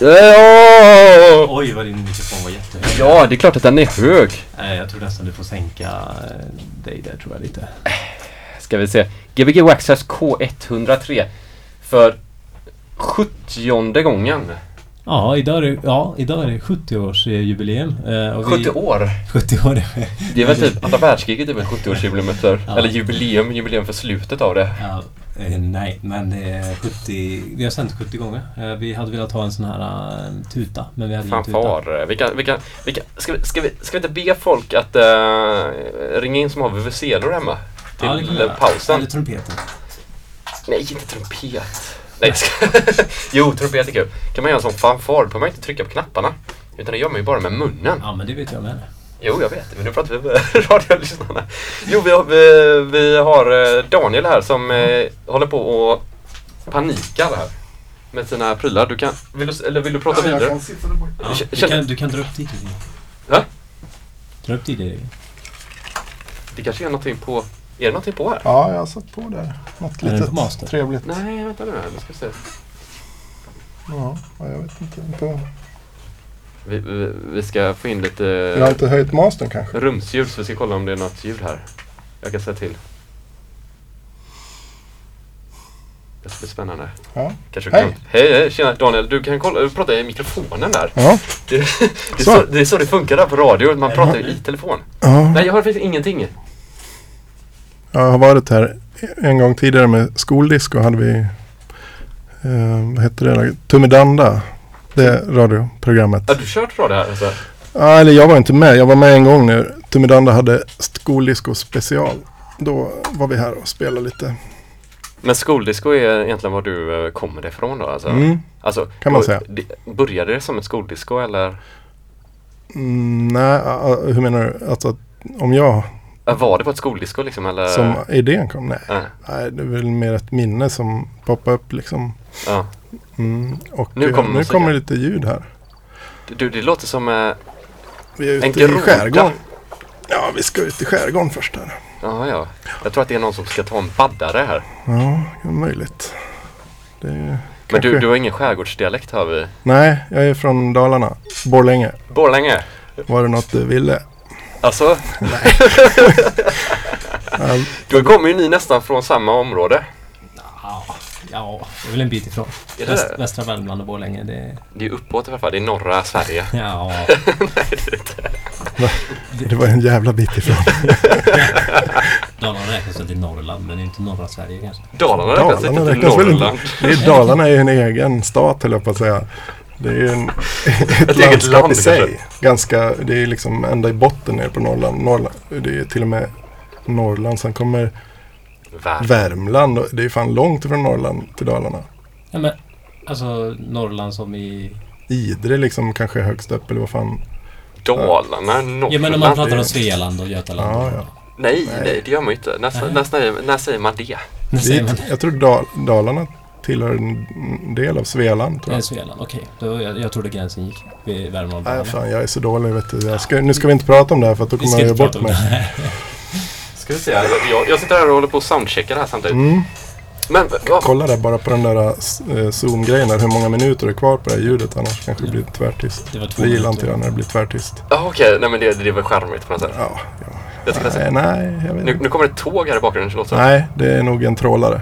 Ja, Oj vad din mikrofon var jättehög. ja, det är klart att den är hög. Nej, jag tror nästan du får sänka eh, dig där tror jag lite. Ska vi se. Gbg Waxxers K103 för 70 gången. Ja, idag är det, ja, idag är det 70-årsjubileum. Eh, och vi- 70 år. 70 år. Det är väl typ andra världskriget är väl 70-årsjubileum för, Ja. eller jubileum, jubileum för slutet av det. Ja, eh, nej, men det är 70... Vi har sänt 70 gånger. Eh, vi hade velat ha en sån här eh, tuta, men vi hade ingen tuta. Fanfar. Vi kan, vi kan, vi kan, ska, vi, ska, vi, ska vi inte be folk att ringa in som har VVC-lor hemma? Till Ja, pausen. Eller trumpeten. Nej, inte trumpet. Nej, jag ska... jo, trumpet är kul. Kan man göra en sån fanfar, behöver man inte trycka på knapparna. Utan det gör man ju bara med munnen. Ja, men det vet jag med. Jo, jag vet. Men nu pratar vi med radiolyssnarna. Jo, vi har, vi, vi har eh, Daniel här som eh, håller på och panikar här. Med sina prylar. Du kan, vill du, eller vill du prata jag vidare? kan sitta där borta. Ja, du, kan, du kan dra upp dit lite. Va? Dra upp dit lite. Det kanske är någonting på... Är det någonting på här? Ja, jag har satt på där. Något Är litet master? trevligt. Nej, vänta nu. här. Nu ska vi se. Ja, ja, jag vet inte. På, Vi, vi, vi ska få in lite jag har inte höjt mastern kanske. rumsljud så vi ska kolla om det är något ljud här. Jag kan säga till. Det ska bli spännande. Ja. Kanske Hej. Kan. Hej, hej, tjena Daniel. Du kan kolla, prata i mikrofonen där. Ja. Det, det, är Så. så, det är så det funkar där på radio. Man pratar ju i telefon. ja. Nej, jag hör faktiskt ingenting. Jag har varit här en gång tidigare med skoldisco. Hade vi, eh, vad hette det? då? Tumedanda. Det radioprogrammet. Har du kört radio här? Alltså? Ja, eller jag var inte med. Jag var med en gång när Tumedanda hade skoldisco special. Då var vi här och spelade lite. Men skoldisco är egentligen var du eh, kommer ifrån då? Alltså, Mm. alltså, Kan man säga. Började det som ett skoldisco eller? Mm, nej, ah, ah, hur menar du? Alltså, om jag Var det på ett skoldisco liksom eller? som idén kom? Nej. Ja, nej, det är väl mer ett minne som poppar upp liksom. ja. Mm. Och Nu nu, kommer nu kommer lite ljud här. Du, det låter som... Eh, Vi är En ute i groda. skärgården. Ja, vi ska ut i skärgården först här. ja, ja. Jag tror att det är någon som ska ta en baddare här. Ja, det är möjligt. Det är Men du, du har ingen skärgårdsdialekt hör vi. Nej, jag är från Dalarna. Borlänge. Borlänge? Var det något du ville? Alltså, All- då kommer ju ni nästan från samma område. Ja, ja, det är väl en bit ifrån. Är det Väst, det? västra Värmland och Borlänge, det... Det är uppåt i alla fall. Det är norra Sverige. Ja, Det var en jävla bit ifrån. Dalarna räknas väl till Norrland, men inte norra Sverige kanske. Dalarna räknas Dalarna inte till räknas väl inte? Norrland. Det är, Dalarna är ju en egen stat höll jag på att säga. Det är ju en, ett, eget landskap land, i sig. kanske. Ganska, det är liksom ända i botten nere på Norrland. Norrland. Det är till och med Norrland. Sen kommer. Värmland. och Det är fan långt från Norrland till Dalarna. Ja, men alltså Norrland som i... Idre liksom kanske är högst upp eller vad fan. Dalarna, Norrland. Ja, men om man pratar om Svealand och Götaland. Ja, ja. Nej, Nej. nej, det gör man ju inte. När, när, säger, när säger man det? Det, jag tror Dal, Dalarna tillhör en del av Svealand. Tror det. är jag. Svealand, okej. Då- Jag, jag trodde gränsen gick vid Värmland Nej, fan, jag är så dålig vet du. Jag ska, nu ska vi inte prata om det här för att då kommer jag göra bort mig. det här. Ska vi se. Jag, jag, jag sitter här och håller på och soundcheckar här samtidigt. Mm. Men vad, Kolla där bara på den där eh, zoom-grejen där, hur många minuter är kvar på det här ljudet annars kanske det blir tvärtyst. Det var Det gillar inte jag när det blir tvärtyst. Ja, okej. Nej, men det, det är väl charmigt på något sätt. Ja, ja. Jag ska Nej, nej, jag vet nu, nu kommer ett tåg här i bakgrunden. Det låter Nej, det är nog en trålare.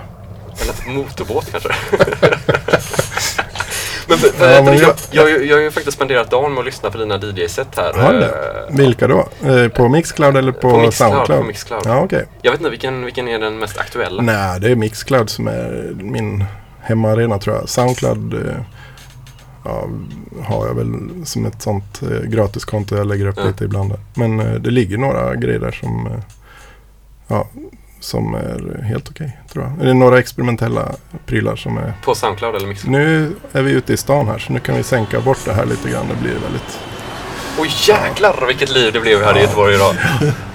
Motorbåt kanske. men, Ja, men jag, jag- jag, har ju faktiskt spenderat dagen med att lyssna på dina DJ-set här. Har du? Eh, Vilka då? Eh, på Mixcloud eller på, På Mixcloud, Soundcloud? på Mixcloud. Ja, okej. Jag vet inte vilken, vilken är den mest aktuella. Nej, det är Mixcloud som är min hemmaarena tror jag. Soundcloud eh, ja, har jag väl som ett sånt eh, gratiskonto jag lägger upp Ja. lite ibland. Men eh, det ligger några grejer där som, eh, ja, som är helt okej tror jag. Det är några experimentella prylar som är På Soundcloud eller Mixcloud. Nu är vi ute i stan här så nu kan vi sänka bort det här lite grann. Det blir väldigt... Oj jäklar vilket liv det blev här i Göteborg idag.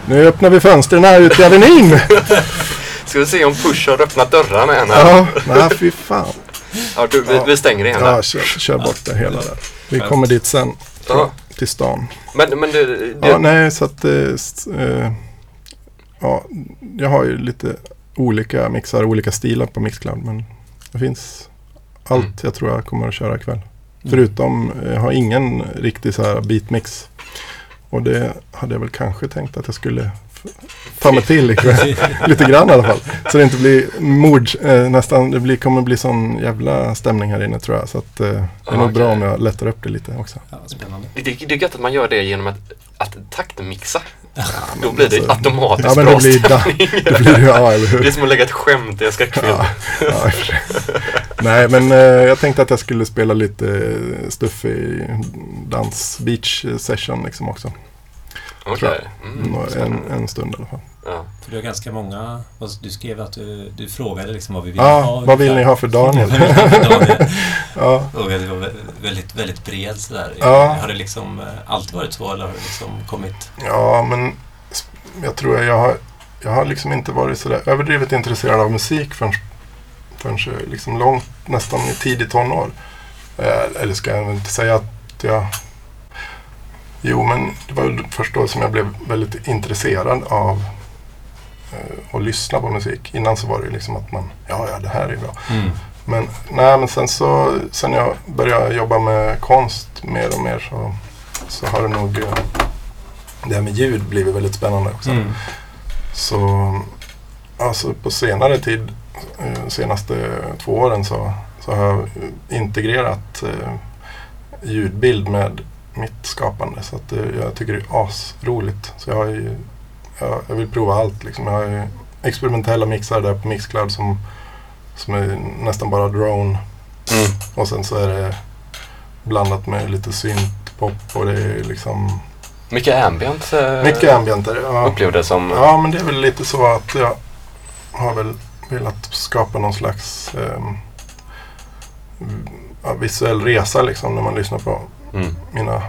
Nu öppnar vi fönstren här ute i Avenyn! Ska vi se om Push har öppnat dörrarna än här. ja, nej fy fan. Ja, du, vi, Ja. vi stänger igen Ja, där. kör, kör bort det hela där. Vi kommer dit sen. Ja. Till stan. Men, men det, det, Ja, nej, så att... Eh, eh, ja, jag har ju lite olika mixar, olika stilar på Mixcloud. Men det finns allt Mm. jag tror jag kommer att köra ikväll. Förutom, jag har ingen riktig så här beatmix. Och det hade jag väl kanske tänkt att jag skulle ta mig till ikväll. Lite grann i alla fall. Så det inte blir mord, eh, nästan, det blir, kommer bli sån jävla stämning här inne tror jag. Så att, eh, det är Ja, nog bra okej. om jag lättar upp det lite också. Ja, spännande. Det, det är gött att man gör det genom att, att taktmixa. Då blir det alltså, automatiskt Ja men bra det blir, da, stämning. det blir ja, eller hur? Det är som att lägga ett skämt i en skräckfilm. Ja, ja. Nej, men eh, jag tänkte att jag skulle spela lite eh, stuff i dans beach session liksom också. Tror Mm, en, en stund i alla fall. ja. För du har ganska många... Du skrev att du, du frågade liksom vad vi ville Ja, ha. vad vill ni ha för Daniel? Vad vill ni ha för Daniel? Ja, Och det var vä- väldigt, väldigt bred sådär. Ja. Har det liksom eh, alltid varit så eller har det liksom kommit... ja men jag tror att jag har, jag har liksom inte varit sådär överdrivet intresserad av musik förrän, förrän liksom långt, nästan i tidigt tonår. Eh, Eller ska jag inte säga att jag... Jo, men det var först då som jag blev väldigt intresserad av eh, att lyssna på musik. Innan så var det liksom att man, ja, ja, det här är bra. Mm. Men, nej, men sen så, sen jag började jobba med konst mer och mer så, så har det nog, eh, det här med ljud blivit väldigt spännande också. Mm. Så alltså på senare tid, eh, senaste två åren så, så har jag integrerat eh, ljudbild med mitt skapande. Så att, eh, jag tycker det är asroligt. Så jag, ju, jag, jag vill prova allt. Liksom. Jag har ju experimentella mixar där på Mixcloud som, som är nästan bara drone. Mm. Och sen så är det blandat med lite synt-pop och det är liksom Mycket ambient eh, mycket ambient. är det. Ja. upplevde som. Ja, men det är väl lite så att jag har väl velat skapa någon slags ja, visuell resa liksom när man lyssnar på Mm. mina...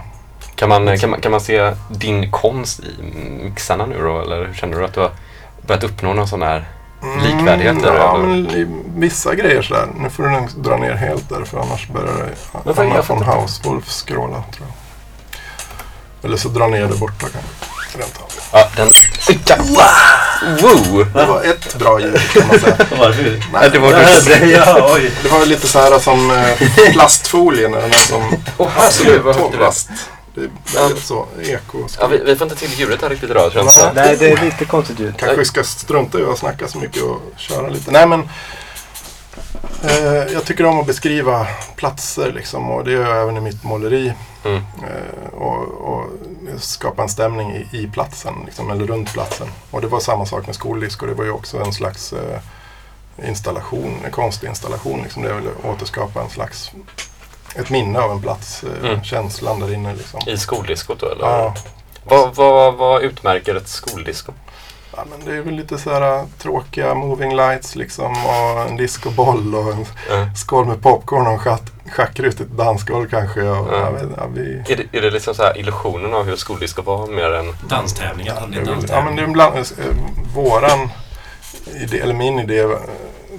Kan, man, kan, man, kan man se din konst i mixarna nu då? Eller hur känner du att du har börjat uppnå någon sån här... Likvärdigheter, ja, eller? men i vissa grejer sådär. Nu får du nog dra ner helt där för annars börjar det Anna von? Hauswolf skråla tror jag. Eller så dra ner det borta kanske. Rent av. Ja, den... Ja. Wow! Det var ett bra ljud kan man säga. Varför? Nej, det var ja, oj. Det var lite så här som eh, plastfolie när den är som Åh herregud vad högt det var. plast. Det är väldigt så eko. Ja, vi, vi får inte till ljudet här riktigt idag jag inte. Nej, det är lite konstigt ljud. Kanske vi ska strunta i att snacka så mycket och köra lite. Nej men eh, jag tycker om att beskriva platser liksom och det gör jag även i mitt måleri. Mm. Eh, och, och skapa en stämning i, i platsen, liksom, eller runt platsen. Och det var samma sak med skoldisco. Det var ju också en slags eh, installation, en konstinstallation. Liksom, där jag ville återskapa en slags ett minne av en plats, eh, Mm. känslan där inne. Liksom. I skoldiskot då eller? Ja, Vad, vad, vad utmärker ett skoldisco? Ja, men det är väl lite så här äh, tråkiga moving lights liksom och en discoboll och en Ja. skål med popcorn och en schack, schackrutigt dansgolv kanske. Och, Ja. jag vet, ja, vi, Är det, är det liksom så här illusionen av hur skolidisko var mer än... Danstävlingar. hade det väl, ja, men det är bland, eh, våran idé, eller min idé eh,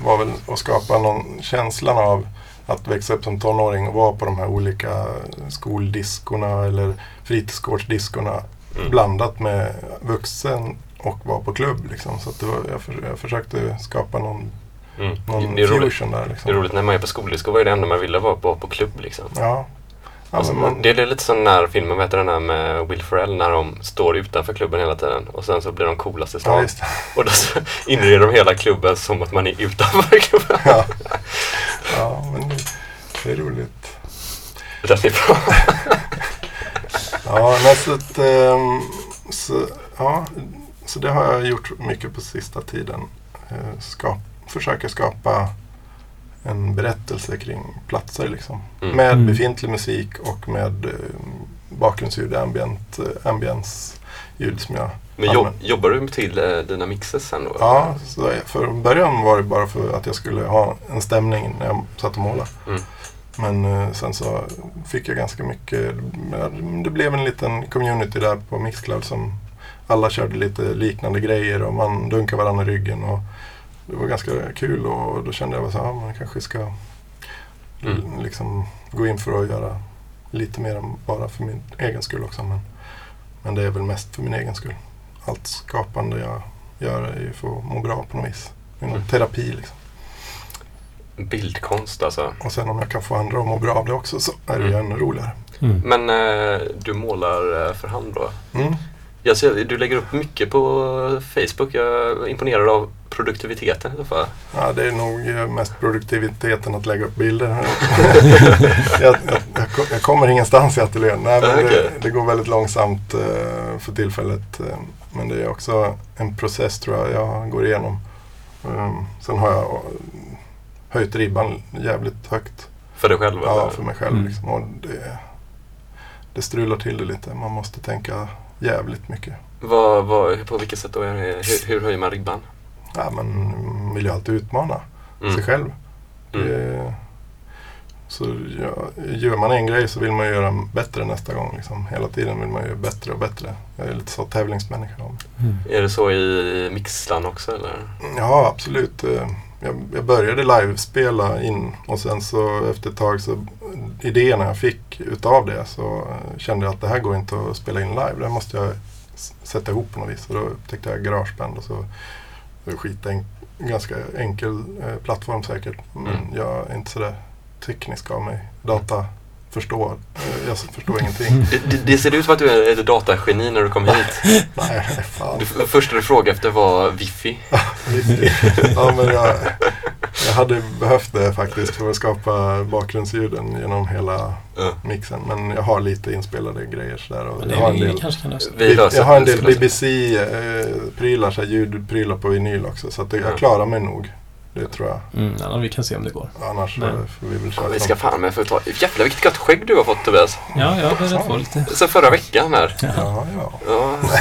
var väl att skapa någon känslan av att växa upp som tonåring och vara på de här olika skoldiskorna eller fritidsgårdsdiskorna Mm. blandat med vuxen och vara på klubb. Liksom. Så att var, jag, för, jag försökte skapa någon, Mm. någon Det, är roligt, där. det är Liksom. roligt när man är på skoldisco var det enda man ville vara på, på klubb liksom. Ja. Ja, Alltså, man, det är lite som den här filmen, heter den här med Will Ferrell när de står utanför klubben hela tiden och sen så blir de coolast i ja, stan. det. och då inreder de hela klubben som att man är utanför klubben. Ja. ja, men det, är roligt. Den är bra. Ja, men så, att, ehm, så, ja, så det har jag gjort mycket på sista tiden. Eh, skap, försöka skapa en berättelse kring platser liksom. Mm. Med Mm. befintlig musik och med eh, bakgrundsljud, ambient, eh, ambience-ljud som jag Men jobb, jobbar du till eh, dina mixes sen då? Ja, så för början var det bara för att jag skulle ha en stämning när jag satt och målade. Mm. Men sen så fick jag ganska mycket, det blev en liten community där på Mixcloud som alla körde lite liknande grejer och man dunkade varandra i ryggen. Och det var ganska kul och då kände jag att ja, man kanske ska Mm. liksom gå in för att göra lite mer än bara för min egen skull också. Men, men det är väl mest för min egen skull. Allt skapande jag gör är ju för att må bra på något vis. Det är någon Mm. terapi liksom. Bildkonst alltså. Och sen om jag kan få andra att må bra av det också så är det ju ännu roligare. Mm. Men eh, du målar eh, för hand då? Mm. Jag ser, du lägger upp mycket på Facebook. Jag är imponerad av produktiviteten i så fall. Ja, det är nog eh, mest produktiviteten att lägga upp bilder. jag, jag, jag, ko- jag kommer ingenstans i ateljén. Nej, men det, det går väldigt långsamt eh, för tillfället. Eh, men det är också en process tror jag jag går igenom. Um, sen har jag höjt ribban jävligt högt. För dig själv? Ja, eller? för mig själv. Mm. Liksom. Och det, det strular till det lite. Man måste tänka jävligt mycket. Vad, vad, på vilket sätt då? Hur, hur höjer man ribban? Ja, man vill ju alltid utmana Mm. sig själv. Mm. Det, så ja, gör man en grej så vill man göra bättre nästa gång. Liksom. Hela tiden vill man göra bättre och bättre. Jag är lite så tävlingsmänniska. Mm. Är det så i Mixlan också eller? Ja, absolut. Eh, Jag, jag började livespela in och sen så efter ett tag så idéerna jag fick utav det så eh, kände jag att det här går inte att spela in live. Det här måste jag sätta ihop på något vis. Och då upptäckte jag Garageband och så skitenk, ganska enkel eh, plattform säkert. Men Mm. jag är inte sådär teknisk av mig. Data förstår. Eh, jag förstår ingenting. Det, det, det ser ut som att du är ett datageni när du kom hit. Nej, fan. F- första du frågade efter var wifi. ja, men jag, jag hade behövt det faktiskt för att skapa bakgrundsljuden genom hela Ja. mixen. Men jag har lite inspelade grejer sådär. Och jag, har en del. Vi jag har en del BBC-prylar, så här ljudprylar på vinyl också. Så jag klarar mig nog. Det tror jag. Mm, ja, vi kan se om det går. Annars Nej. får vi väl Ja, köra vi ska fan med få ta... Jävlar vilket gott skägg du har fått Tobias. Ja, jag har börjat få lite. Sen förra veckan här. Ja, ja. Ja.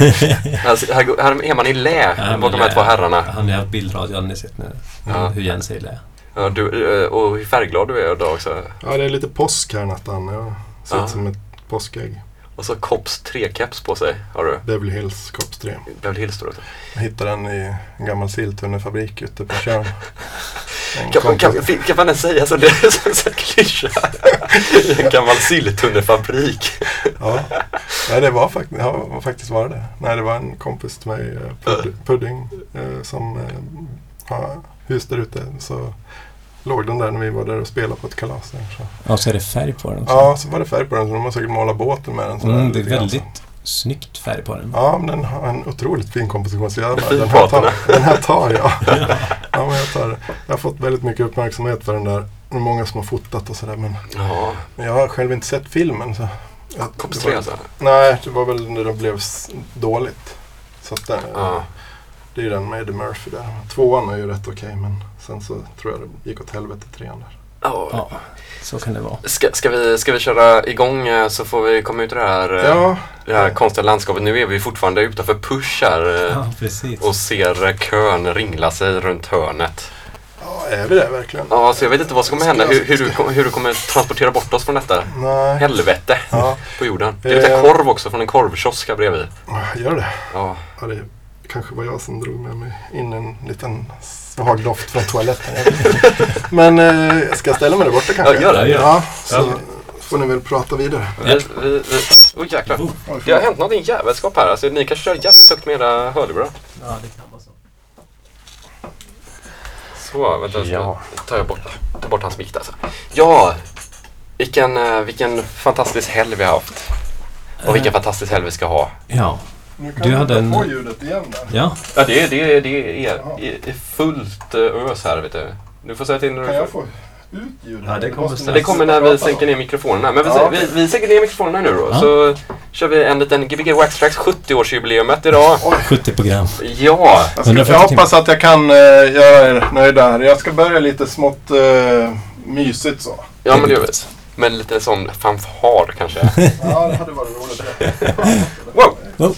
Här, här, är man i lä Ja, bakom de här två herrarna. Han har haft bildradio, har ni sett nu? Ja. Hur Jens säger lä. Ja, du, eh, och hur färgglad du är idag också. ja, det är lite påsk här nästan. Jag ser Ja. ut som ett påskägg. Och så Kops trecaps på sig har du. Beverly Hills Cops 3. Beverly Hills står det. Jag hittade den i en gammal silltunnefabrik ute på Tjörn. Kan, man- kan, kan man ens säga så? Det är som en klyscha. I en gammal silltunnefabrik. Ja, nej, det var, fakt ja, var faktiskt var det. Nej, det var en kompis till mig, eh, Pud Pudding, eh, som eh, har hus där ute. Så låg den där när vi var där och spelade på ett kalas. Där, så. Ja, så är det färg på den också. Ja, så var det färg på den så de har säkert målat båten med den. sådär Mm, det är lite grann, väldigt snyggt färg på den. Så. Ja, men den har en otroligt fin komposition. Så jag, bara, den, här tar, den här tar jag. ja, men jag, tar, jag har fått väldigt mycket uppmärksamhet för den där. Det är många som har fotat och sådär. Men, Ja, men jag har själv inte sett filmen. Så jag, det var- alltså. Nej, det var väl när det blev dåligt. Så att den, Ja. Det är ju den med Eddie Murphy där. Tvåan är ju rätt okej men sen så tror jag det gick åt helvete trean där. Ja. Ja, så kan det vara. Ska, ska, vi, ska vi köra igång eh, så får vi komma ut ur det här, eh, Ja, det här konstiga landskapet. Nu är vi fortfarande utanför Push här eh, Ja, och ser kön ringla sig runt hörnet. ja är vi det verkligen? Ja, så jag vet inte vad som kommer hända, hur, hur, du, hur du kommer transportera bort oss från detta Nej, helvete ja, på jorden. Det är lite korv också från en korvkiosk här bredvid. gör det. Ja. Ja, det kanske var jag som drog med mig in en liten svag doft från toaletten. Jag men eh, jag ska ställa mig där borta kanske? Ja, gör det. Ja, så Ja. får ni väl prata vidare. Vi, vi, vi, oh, jäklar. Det har hänt någonting jävelskap här. Alltså, ni kanske kör jävligt högt med era hörlurar. Ja, det kan vara så. Så, vänta. jag ska- Ja. tar jag bort, tar bort hans mick där. Så. Ja, vilken, eh, vilken fantastisk helg vi har haft. Och vilken fantastisk helg vi ska ha. Ja, Nu kan Du hade en- få ljudet igen där. ja. Ja, det, är- det, är- det är, är fullt eh, ös här, vet du. Du får säga till när du får... få ut ljudet? Ja, det kommer. Det kommer när vi sänker ner mikrofonerna. Men vi, Ja, vi, okej. vi sänker ner mikrofonerna nu då. Ja. Så kör vi en liten Gbg Wax Tracks 70-årsjubileumet idag. 70 program. Ja! Jag, ska, 140 jag hoppas att jag kan uh, göra er nöjda här. Jag ska börja lite smått uh, mysigt så. Ja, men det gör vi. Med lite sån fanfar kanske. Ja, det hade varit roligt. Wow! Oh.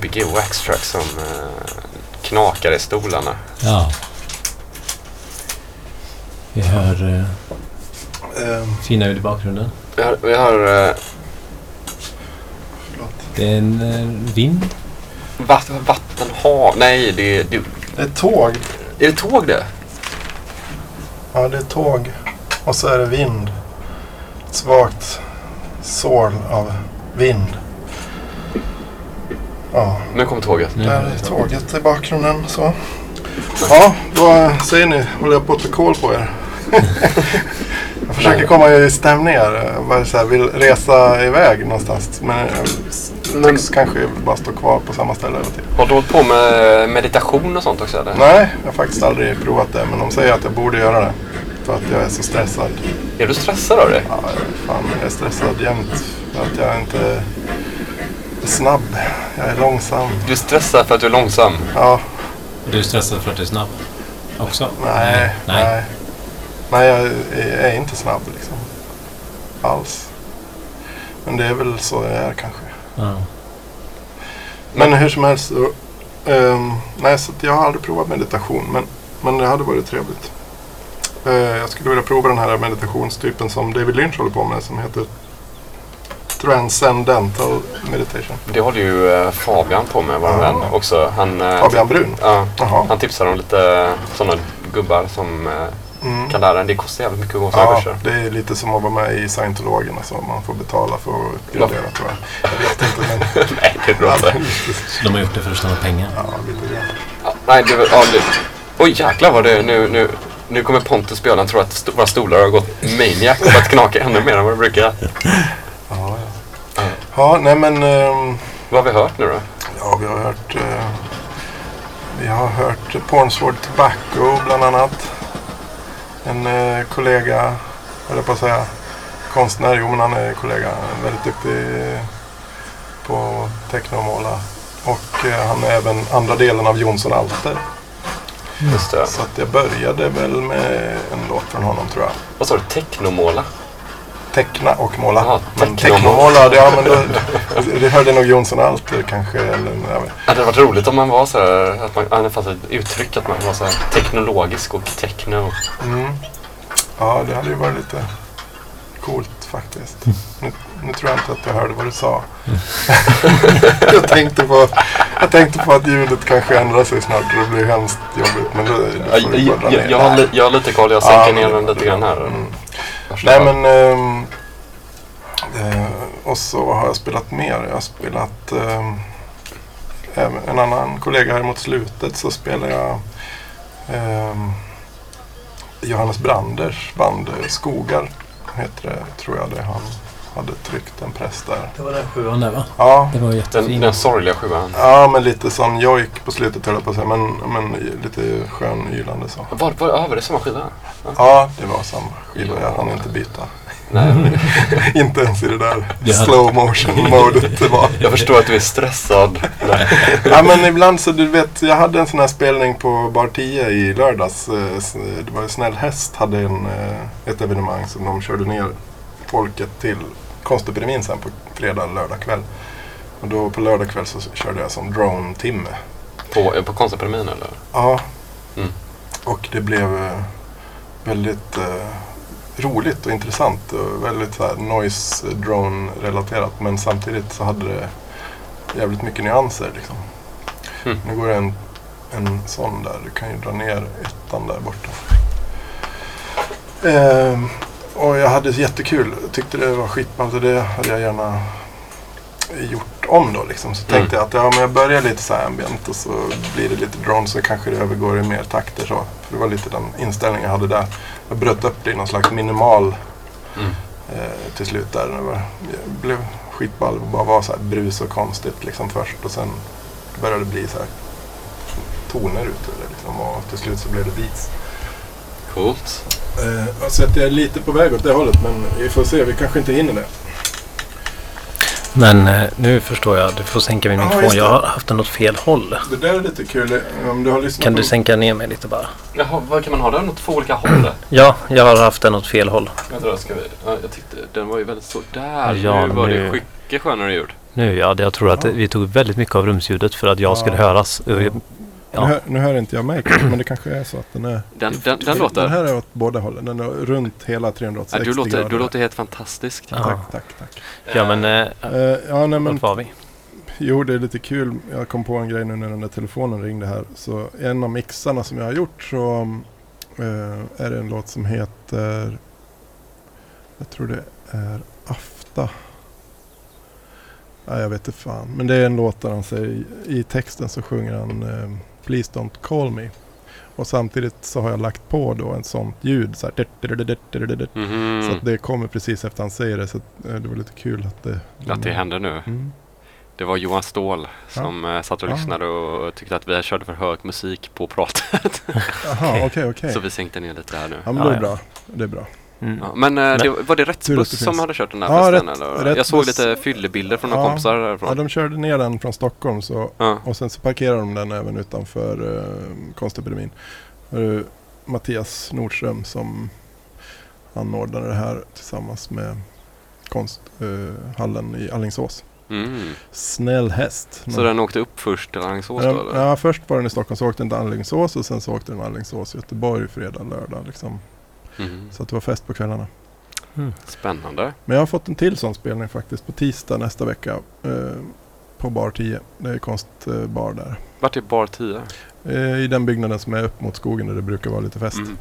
Gbg Waxtrack som eh, knakar i stolarna. Ja. Vi hör eh, Ehm, fina ljud i bakgrunden. Vi har, vi har eh. Det är en eh, vind. vatt, vatten, hav. Nej, det, det, Det är tåg. är det tåg det? Ja, det är tåg. Och så är det vind. Ett svagt sorl av vind. Nu kommer tåget. Nu där är tåget i bakgrunden. Så. Ja, vad säger ni? Håller jag på att ta koll på er? jag försöker komma i stämning här. Jag bara så här, vill resa iväg någonstans. Men jag tycks kanske bara stå kvar på samma ställe hela tiden. Har du hållit på med meditation och sånt också eller? Nej, jag har faktiskt aldrig provat det. Men de säger att jag borde göra det. För att jag är så stressad. Är du stressad av det? Ja, fan, jag är stressad jämt. För att jag inte snabb. Jag är långsam. Du är stressad för att du är långsam. Ja, Du är stressad för att du är snabb? Också? nej, Nej. nej. Nej, jag är, inte snabb liksom. Alls. Men det är väl så jag är kanske. Ja. Men hur som helst. så, ehm, nej, så jag har aldrig provat meditation. Men, men det hade varit trevligt. Eh, jag skulle vilja prova den här meditationstypen som David Lynch håller på med. Som heter Transcendental Meditation. Det håller ju eh, Fabian på med, vår Ja. vän också. Han, eh, Fabian Brun. Ja, han tipsar om lite sådana gubbar som eh, Mm. kan lära en. Det kostar jävligt mycket att gå sådana Ja, kurser. det är lite som att vara med i scientologerna. Så man får betala för att uppgradera tror jag. Jag vet inte men... Nej, det tror jag inte. De har gjort det för att tjäna pengar? Ja, lite grann. Ja, nej, det, ja, det, oj jäklar vad det nu, nu, nu kommer Pontus Björn tror att st- våra stolar har gått maniac och börjat knaka ännu mer än vad det brukar. Ja, ja. Ja nej men... ehm, Vad har vi hört nu då? ja, vi har hört... eh, vi har hört Pornsword Tobacco bland annat. En eh, kollega, eller på att säga konstnär, jo men han är kollega, väldigt duktig på teckna och eh, han är även andra delen av Jonsson Alter. Det. Så att jag började väl med en låt från honom tror jag. Vad sa du? Technomåla? Teckna och måla. Jaha, men teckna och tecknomåla, ja men då, det hörde nog Jonsson Alter kanske. Eller, jag vet. Det hade varit roligt om man var så här, att man, ja, det fanns ett uttryck att man var så här teknologisk och techno. Mm. Ja, det hade ju varit lite coolt faktiskt. Nu, nu tror jag inte att jag hörde vad du sa. jag, tänkte på, jag tänkte på att ljudet kanske ändrar sig snart och det blir hemskt jobbigt. Men då, då Jag, får jag, ner jag, det har, jag har lite koll, jag Ja, sänker men ner den lite grann här. Mm. Nej men... Ehm, eh, och så har jag spelat mer? Jag har spelat... Eh, en annan kollega här mot slutet så spelar jag ehm, Johannes Branders band eh, Skogar. Heter det, tror jag det han hade tryckt en press där. Det var den sjuan där va? Ja, Det var den, jättefin. den sorgliga sjuan. ja men lite som jojk på slutet höll jag på att säga. Men, men lite skön ylande så. Var, var, ja, var det samma skiva? Ja, det var samma skiva. Jag Ja. hann inte byta. Nej, inte ens i det där hade- slow motion modet det var. jag förstår att du är stressad. Nej. Ja men ibland så du vet, jag hade en sån här spelning på Bar 10 i lördags. Eh, Det var Snäll Häst hade en, eh, ett evenemang som de körde ner folket till Konstepidemin sen på fredag, lördag kväll. Och då på lördag kväll så körde jag som drone-timme. På, på Konstakademin eller? Ja. Mm. Och det blev eh, väldigt eh, roligt och intressant och väldigt så här, noise drone relaterat men samtidigt så hade det jävligt mycket nyanser liksom. Mm. Nu går det en, en sån där, du kan ju dra ner ettan där borta. Ehm, och jag hade jättekul, tyckte det var skitballt och det hade jag gärna gjort om då liksom. Så Mm. tänkte jag att ja, men jag börjar lite så här ambient och så blir det lite drone så kanske det övergår i mer takter så. För det var lite den inställningen jag hade där. Jag bröt upp det i någon slags minimal Mm. eh, till slut där. Det var, blev skitball och bara var så här brus och konstigt liksom först och sen började det bli så här toner ut ur det liksom och till slut så blev det beats. Coolt. Eh, så att jag är lite på väg åt det hållet men vi får se, vi kanske inte hinner det. Men eh, nu förstår jag. Du får sänka min Ja, mikrofon. det. Jag har haft den åt fel håll. Det där är lite kul. Om du har lyssnat Kan på... du sänka ner mig lite bara? Jaha, vad kan man ha den åt två olika håll? Ja, jag har haft den åt fel håll. Vänta då, ska vi... Ja, jag tyckte den var ju väldigt stor. Där! Ja, nu var det nu- mycket skönare ljud. Nu ja, det- jag tror att Ja. vi tog väldigt mycket av rumsljudet för att jag Ja. skulle höras. Ja. Ja. Nu, hör, nu hör inte jag mig, men det kanske är så att den är... Den, den, den låter... Den här är åt båda hållen. Den är runt hela Ja, 360 du, låter, grader. du låter helt fantastisk. Ja. Tack, tack, tack. Ja, men Eh, ja, nej, men vart var vi? Jo, det är lite kul. Jag kom på en grej nu när den där telefonen ringde här. Så en av mixarna som jag har gjort så eh, är det en låt som heter... Jag tror det är Afta. Ja, jag vet inte fan. Men det är en låt där han säger i texten så sjunger han eh, Please don't call me. Och samtidigt så har jag lagt på då en sånt ljud. Så, här, Mhm. så att det kommer precis efter han säger det. Så eh, det var lite kul att det... Att det händer nu. Mm. Det var Johan Ståhl som eh, satt och Ja. lyssnade och tyckte att vi körde för hög musik på pratet. Jaha, okej, okej. Så vi sänkte ner lite här nu. Ja, men det Ja, är ja. bra. Det är bra. Mm. Ja, men eh, det, var det Rättsbuss som hade kört den här Ja, festen? Rätt- eller? Rätt Jag såg lite fyllebilder från några Ja. kompisar Ja, därifrån. de körde ner den från Stockholm så, Ja. och sen så parkerade de den även utanför uh, Konstepidemin. Uh, Mattias Nordström som anordnade det här tillsammans med konsthallen i Alingsås. Mm. Snäll häst. Så den åkte upp först till Alingsås ja, då? Eller? ja, först var den i Stockholm så åkte den till Alingsås och sen så åkte den Alingsås, Göteborg, fredag, lördag. Liksom. Mhm. Så att det var fest på kvällarna. Spännande. Men jag har fått en till sån spelning faktiskt på tisdag nästa vecka. eh, på bar 10. Det är konstbar där. Vart är bar 10? Eh, I den byggnaden som är upp mot skogen där det brukar vara lite fest. Mm.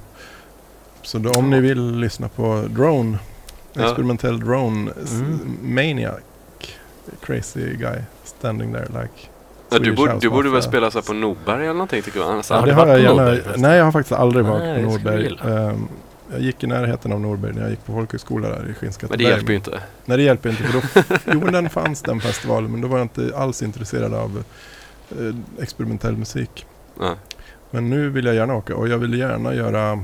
Så då, om ni vill lyssna på Drone, Ja. experimentell Drone, Mm. Maniac, crazy guy standing there like Ja, du, borde, du borde väl spela så på Norberg eller någonting tycker jag. Annars Ja, det har jag gärna. Nej, jag har faktiskt aldrig varit på Norberg. Ehm, jag gick i närheten av Norberg när jag gick på folkhögskola där i Skinnskatteberg. Men det hjälper ju inte. Nej, det hjälper inte. För då, jo, men den fanns den festivalen, men då var jag inte alls intresserad av eh, experimentell musik. Ja. Men nu vill jag gärna åka och jag vill gärna göra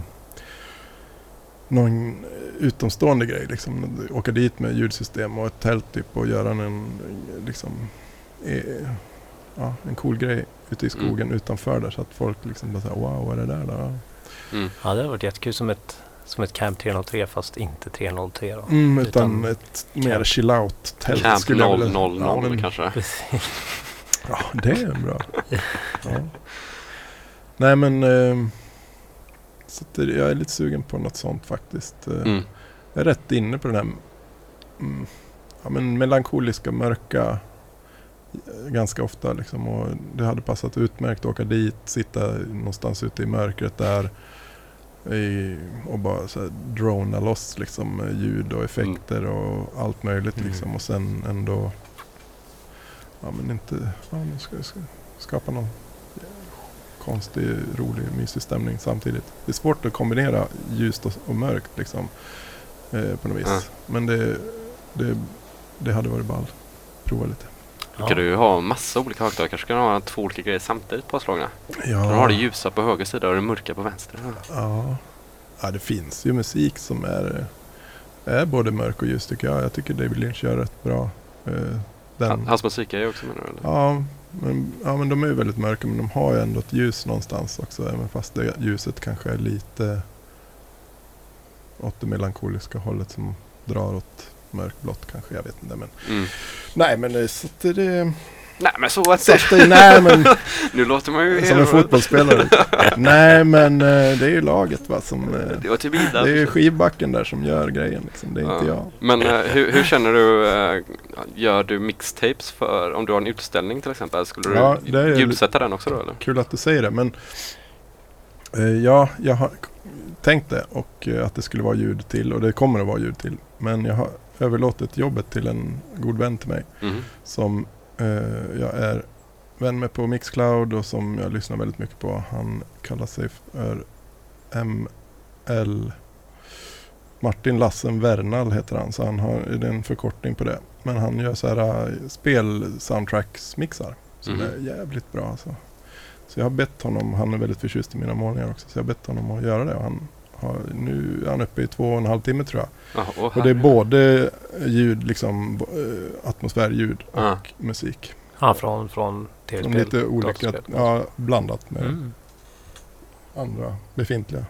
någon utomstående grej. Liksom. Åka dit med ljudsystem och ett tält typ och göra en, liksom, eh, ja, en cool grej ute i skogen Mm. utanför där så att folk liksom bara säger wow, vad är det där då? Mm. Ja, det hade varit jättekul som ett, som ett Camp 303 fast inte 303 då. Mm, utan, Utan ett mer camp. chill out tält. Camp skulle jag 000 vilja- ja, men- kanske. Ja, det är bra. Ja. Nej men, eh, så det, jag är lite sugen på något sånt faktiskt. Eh, Mm. Jag är rätt inne på den här mm, ja, men melankoliska, mörka eh, ganska ofta. Liksom, och det hade passat utmärkt att åka dit, sitta någonstans ute i mörkret där i, och bara så här, drona loss liksom, eh, ljud och effekter och allt möjligt. Mm. Liksom, och sen ändå ja, men inte, ja, nu ska jag ska skapa någon konstig, rolig, mysig stämning samtidigt. Det är svårt att kombinera ljust och, och mörkt liksom, eh, på något vis. Ja. Men det, det, det hade varit ball. Prova lite. Då kan du ha massa olika högtalare. Kanske kan du ha två olika grejer samtidigt påslagna. Ja, Du har det ljusa på höger sida och det mörka på vänster. Ja. ja, det finns ju musik som är, är både mörk och ljus tycker jag. Jag tycker David Lynch gör rätt bra. Eh, den, Hans musik är ju också menar du? Eller? Ja men, ja, men de är ju väldigt mörka men de har ju ändå ett ljus någonstans också. Även fast det ljuset kanske är lite åt det melankoliska hållet som drar åt mörkblått kanske. Jag vet inte. Men, Mm. nej men det, så att det, Nej men så att att det nej men Nu låter man ju som en fotbollsspelare. nej men eh, det är ju laget va som eh, Det var till Vida. Det är ju skivbacken där som gör grejen liksom. Det är inte jag. Men eh, hur, hur känner du? eh, gör du mixtapes för om du har en utställning till exempel? Skulle du Ja, det ljudsätta den också då eller? Kul att du säger det men eh, ja, jag har tänkt det och eh, att det skulle vara ljud till och det kommer att vara ljud till. Men jag har överlåtit jobbet till en god vän till mig Mhm. som eh, jag är vän med på Mixcloud och som jag lyssnar väldigt mycket på. Han kallar sig för ML Martin Lassen Wernall heter han. Så han har, det är en förkortning på det. Men han gör så här uh, spel-soundtracks-mixar. Som Mhm. är jävligt bra alltså. Så jag har bett honom, han är väldigt förtjust i mina målningar också. Så jag har bett honom att göra det och han har, nu är han uppe i två och en halv timme tror jag. Och det är både ljud, liksom eh, atmosfärljud och Ja. musik. Ja, från, från Från tv-spel. lite olika, ja, blandat med Mm. andra befintliga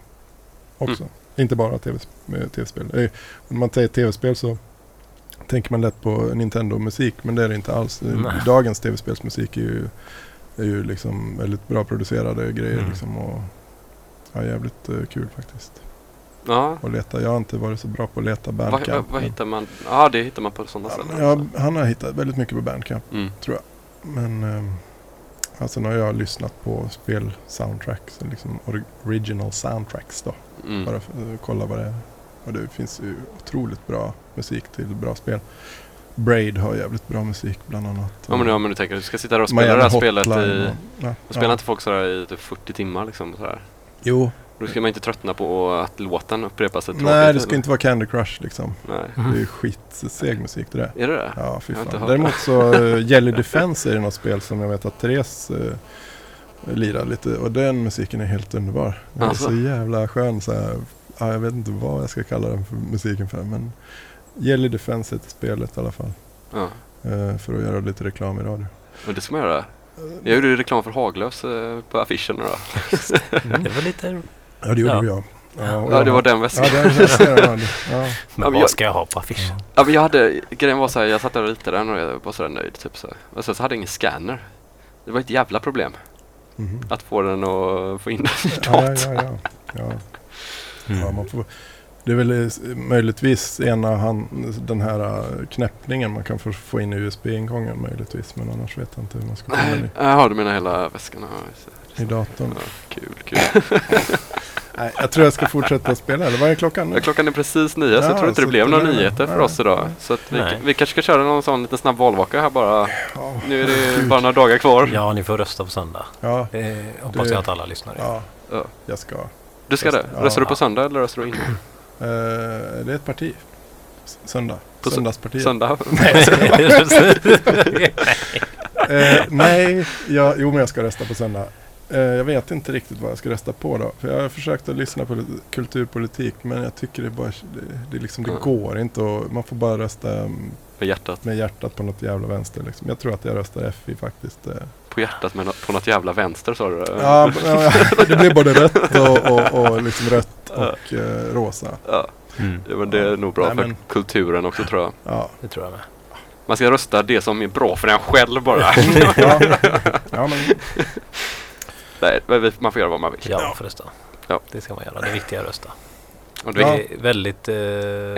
också. Inte bara TV, med tv-spel. Eh, När man säger tv-spel så tänker man lätt på Nintendo-musik men det är det inte alls. Eh, Nej. Dagens tv-spelsmusik är ju, är ju liksom väldigt bra producerade grejer Mm. liksom och ja, jävligt eh, kul faktiskt. Ja. att leta. Jag har inte varit så bra på att leta Bandcamp. vad, hittar man? Ja, det hittar man på sådana Ja, ställen. jag, han har hittat väldigt mycket på Bandcamp. Mm. Men um, alltså när jag har lyssnat på spel-soundtracks, liksom original soundtracks då. Mm. Bara för att kolla vad det är. Och det finns ju otroligt bra musik till bra spel. Braid har jävligt bra musik bland annat. Ja men, ja men du tänker du ska sitta där och spela Miami det här spelet i... och- ja, Och spelar ja. inte folk sådär i typ 40 timmar liksom? Sådär. Jo. Då ska man inte tröttna på att låten upprepas ett Nej, det ska inte vara Candy Crush liksom. Nej. Mm. Det är ju skitseg musik det där. Är det det? Ja, fy fan. Däremot så uh, Jelly Defense är det något spel som jag vet att Therese uh, lirar lite. Och den musiken är helt underbar. Den är Alltså? så jävla skön. Så här, ja, jag vet inte vad jag ska kalla den för musiken för. Men Jelly Defense heter spelet i alla fall. Ja. eh, för att göra lite reklam i radio. Men det ska man göra. Jag gjorde ju reklam för Haglöfs eh, på affischen då. Det var lite... Ja, det gjorde Ja. jag. Ja, och Ja, det var den Ja, väskan. den ser den. Ja. Men men vad ska jag ha på affischen? Ja, men jag hade, grejen var så här, jag satt där och ritade den och jag var sådär nöjd typ så. Och sen så hade jag ingen scanner. Det var ett jävla problem Mhm. att få den att få in den i Ja, datorn. ja, ja. ja. Mm. Ja, man får, det är väl eh, möjligtvis ena hand, den här eh, knäppningen man kan få, in i USB-ingången möjligtvis. Men annars vet jag inte hur man ska få den jaha du menar hela väskan? Ja. I, datorn. Ja, kul, kul. Nej, jag tror jag ska fortsätta spela. Eller vad är klockan nu? Ja, klockan är precis nio så Ja, jag tror inte det så blev det några nyheter för nej, oss idag. nej. Så att vi, Nej. vi kanske ska köra någon sån liten snabb valvaka här bara. Ja, Nu är det Gud. bara några dagar kvar. Ja, ni får rösta på söndag. ja, Det hoppas Det- jag att alla lyssnar. ja, Ja. jag ska. Du ska det? Ja. Röstar du på söndag eller röstar du innan? Eh, det är ett parti. S- Söndag. På sö- Söndagspartiet. Söndag? Eh, nej, jag, jo men jag ska rösta på söndag. Eh, jag vet inte riktigt vad jag ska rösta på då. För jag har försökt att lyssna på kulturpolitik men jag tycker det bara, det, det, liksom, det Ja. går inte och man får bara rösta mm, Med hjärtat. med hjärtat på något jävla vänster. Liksom. Jag tror att jag röstar FI faktiskt. Eh. På hjärtat med nå- på något jävla vänster sa du? Ja, det blir både rött och, och, och liksom rött och eh, rosa. Ja, Mm, ja, men det är nog bra Nej, för men- kulturen också tror jag. Ja, det tror jag med. Man ska rösta det som är bra för en själv bara. ja, ja men Nej, man får göra vad man vill. Ja, får rösta. Ja. Det ska man göra. Det är viktiga att rösta. Och Det är väldigt... Eh,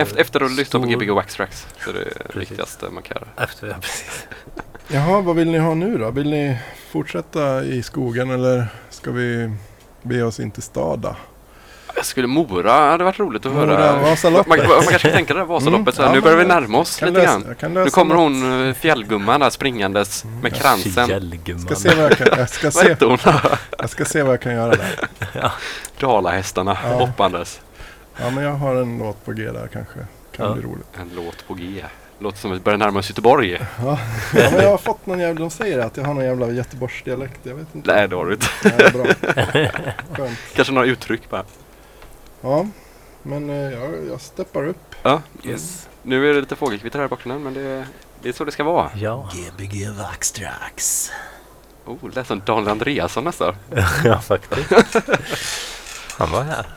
efter, efter att ha lyssnat på Gbg Wax Tracks. Så det är det Precis. viktigaste man kan göra. Efter, ja, precis. Jaha, vad vill ni ha nu då? Vill ni fortsätta i skogen eller ska vi be oss in till Stada? Jag skulle Mora, hade varit roligt att Mora, höra. Man, Vasaloppet. man, man kanske kan tänka det där Vasaloppet. Mm, nu ja, börjar vi närma oss lite lösa- grann. Nu kommer något. hon eh, fjällgumman där springandes med kransen. Fjällgumman. Ska se vad jag, kan, jag, ska se, jag ska se vad jag kan göra där. Dalahästarna Ja. hoppandes. Ja, men jag har en låt på G där kanske. Kan Ja. bli roligt. En låt på G. Låter som att vi börjar närma oss Göteborg. Ja. ja, men jag har fått någon jävla... De säger att jag har någon jävla Göteborgsdialekt. Jag vet inte. Nej, det har du inte. Nej, bra. Skönt. Kanske några uttryck bara. Ja, men eh, jag, jag steppar upp. Ja. Yes. Nu är det lite fågelkvitter här i bakgrunden men det, det är så det ska vara. Ja. Gbg Vaxtrax. Oh, lät som Daniel Andreasson nästan. ja, faktiskt. Han var här.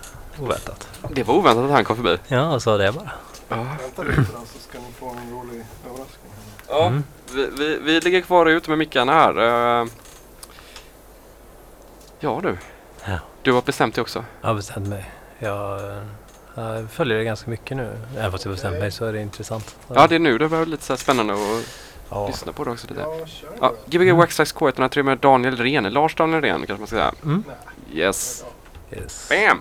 Oväntat. Det var oväntat att han kom förbi. Ja, så det bara. Ja. Vänta lite då så ska ni få en rolig överraskning. Ja, Mm. vi, vi, vi ligger kvar ut med mickarna här. Eh, Ja du. Ja. Du har bestämt dig också. Jag har bestämt mig. Jag, eh, jag följer det ganska mycket nu. Även fast jag bestämt mig så är det intressant. Ja, det är nu det börjar bli lite så här spännande att Ja. lyssna på det också lite. Ja, kör Ja. Gbg Waxtrax K103 med Daniel Ren. Lars Daniel Ren kanske man ska säga. Mm. Yes. Yes. Bam!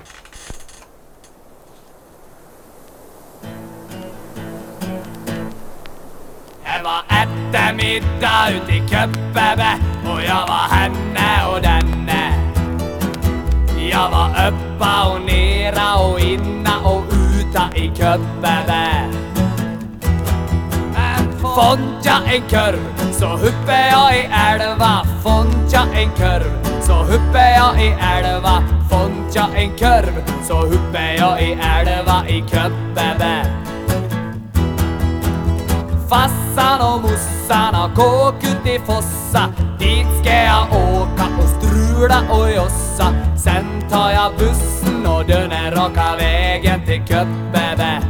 Det var eftermiddag ute i Köppebe och jag var henne och denne. Jag var uppa och nera och inna och uta i Köppebe. Men fått jag en kurv så huppe jag i älva, fontja en kurv. Så huppe jag i älva, fontja en kurv. Så huppe jag i älva i Köppebä. Fassan och mossan har kåk ut i Fossa Dit ska jag åka och strula och jossa Sen tar jag bussen och den är raka vägen till Köppebä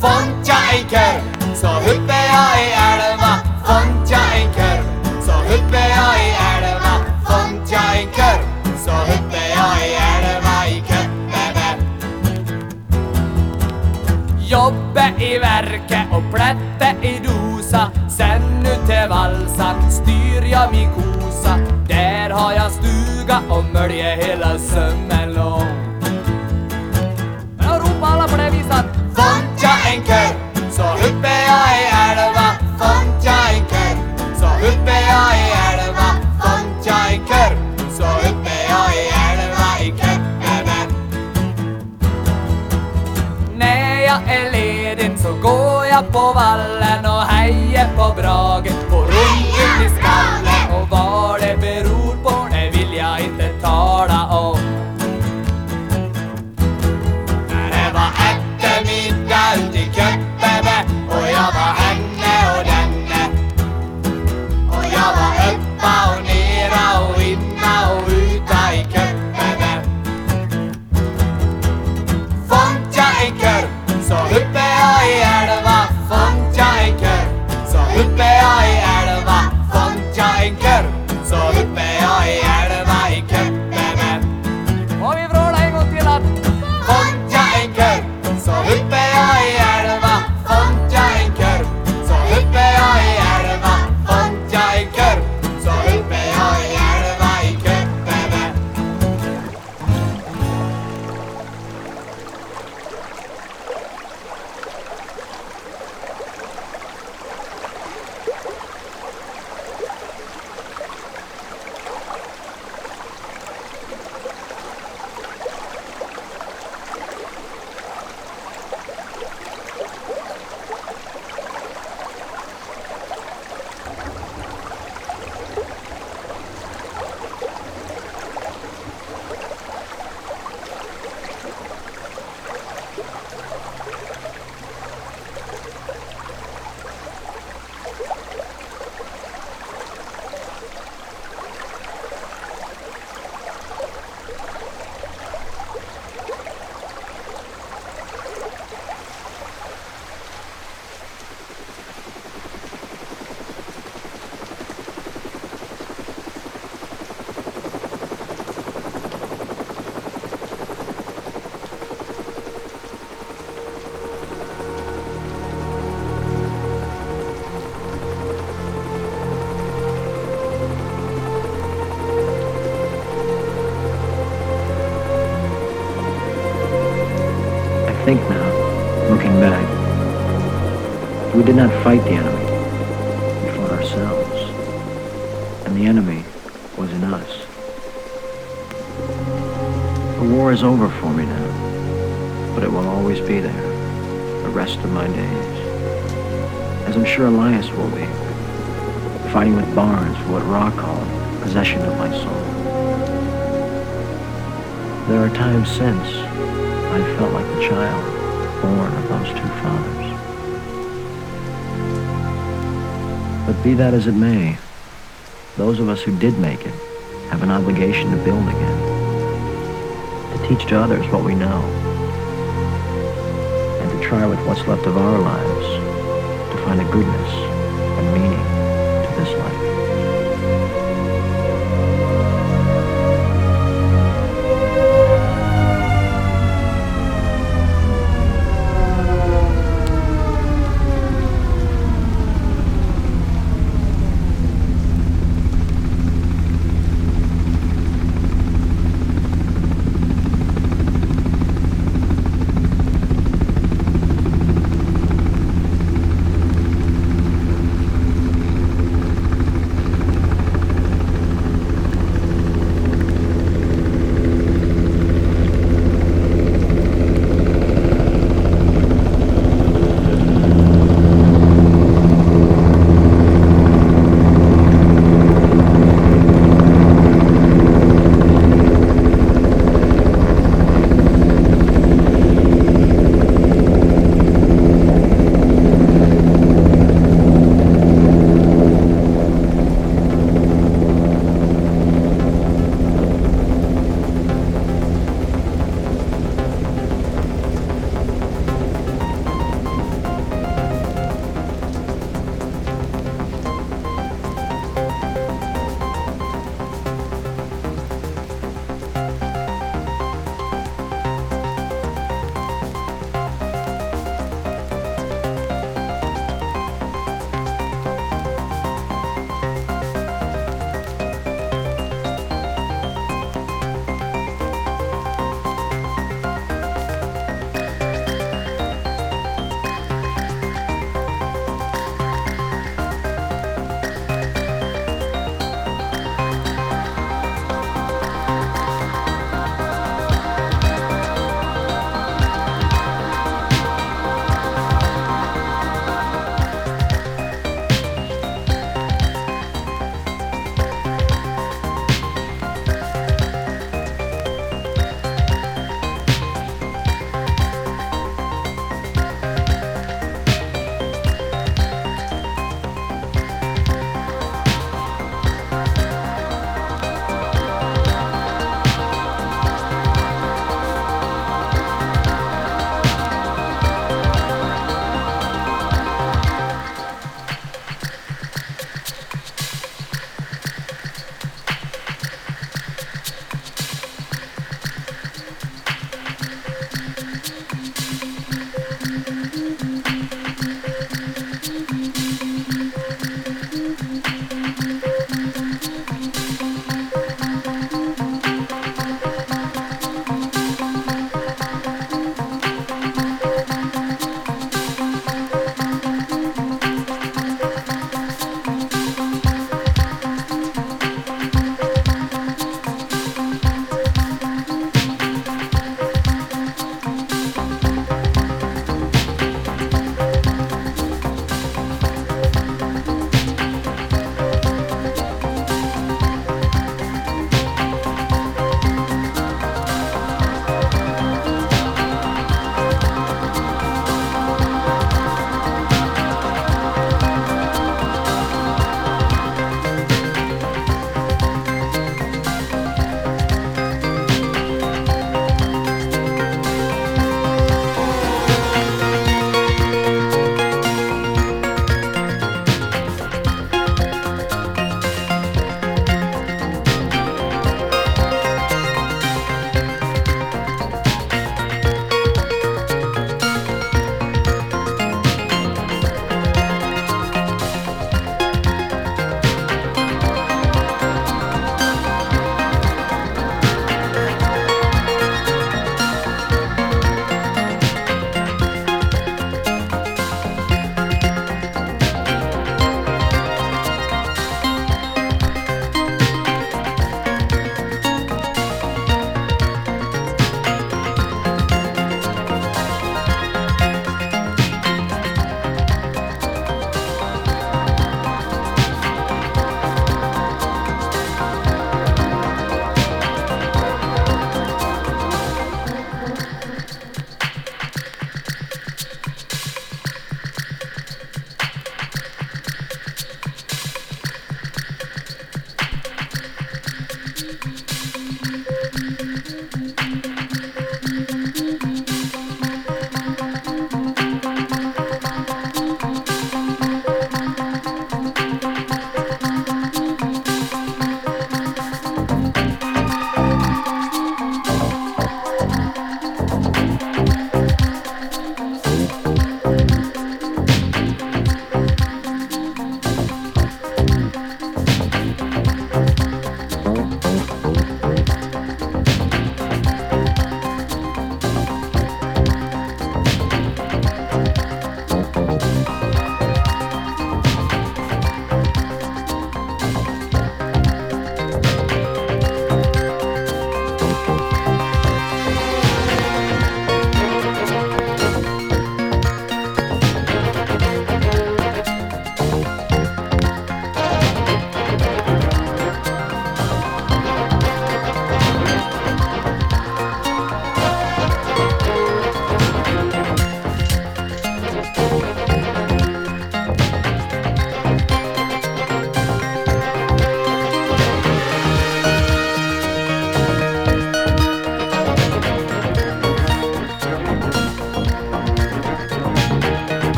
Fontja en kurv, så huppe jag i älva. Fontja en kurv, så huppe jag i älva. Fontja en kurv, så huppe jag i älva i Köppebä Jobbe i verket och plätte i dosa. Sen ut till valsan styr jag min kosa. Där har jag stuga och mölje hela sömmen lång. Men jag ropar alla på det viset Fontja en kurv, så uppe jag i älva Fontja en kurv, så uppe jag i älva Fontja en kurv, så uppe jag i älva i Köppebä när jag är ledig så går jag på vallen think now, looking back, we did not fight the enemy. We fought ourselves. And the enemy was in us. The war is over for me now, but it will always be there, the rest of my days. As I'm sure Elias will be, fighting with Barnes for what Ra called possession of my soul. There are times since I felt like the child born of those two fathers. But be that as it may, those of us who did make it have an obligation to build again, to teach to others what we know, and to try with what's left of our lives to find a goodness and meaning to this life.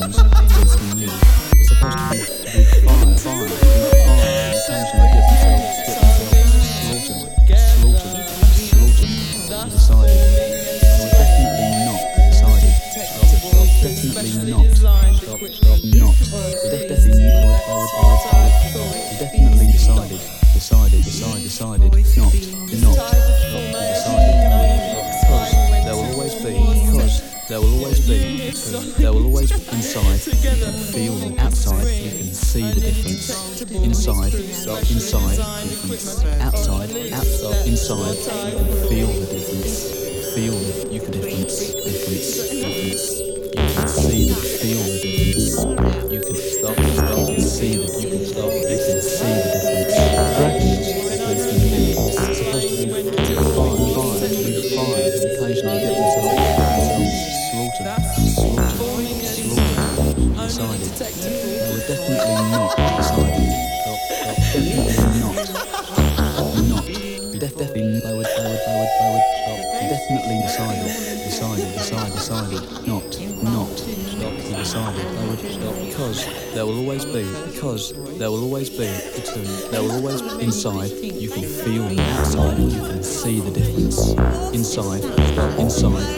seconds. time. corazón.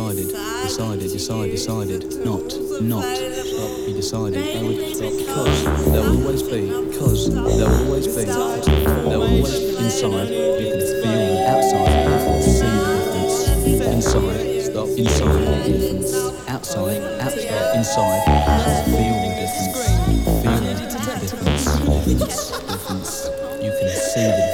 decided, decided, decided, decided, not, not, not be decided. That would, because there will always be, because there will always be, there will always inside You can difference the outside see the difference. Inside stop inside difference. Outside outside inside feel the difference. Feel the difference difference difference. You can see the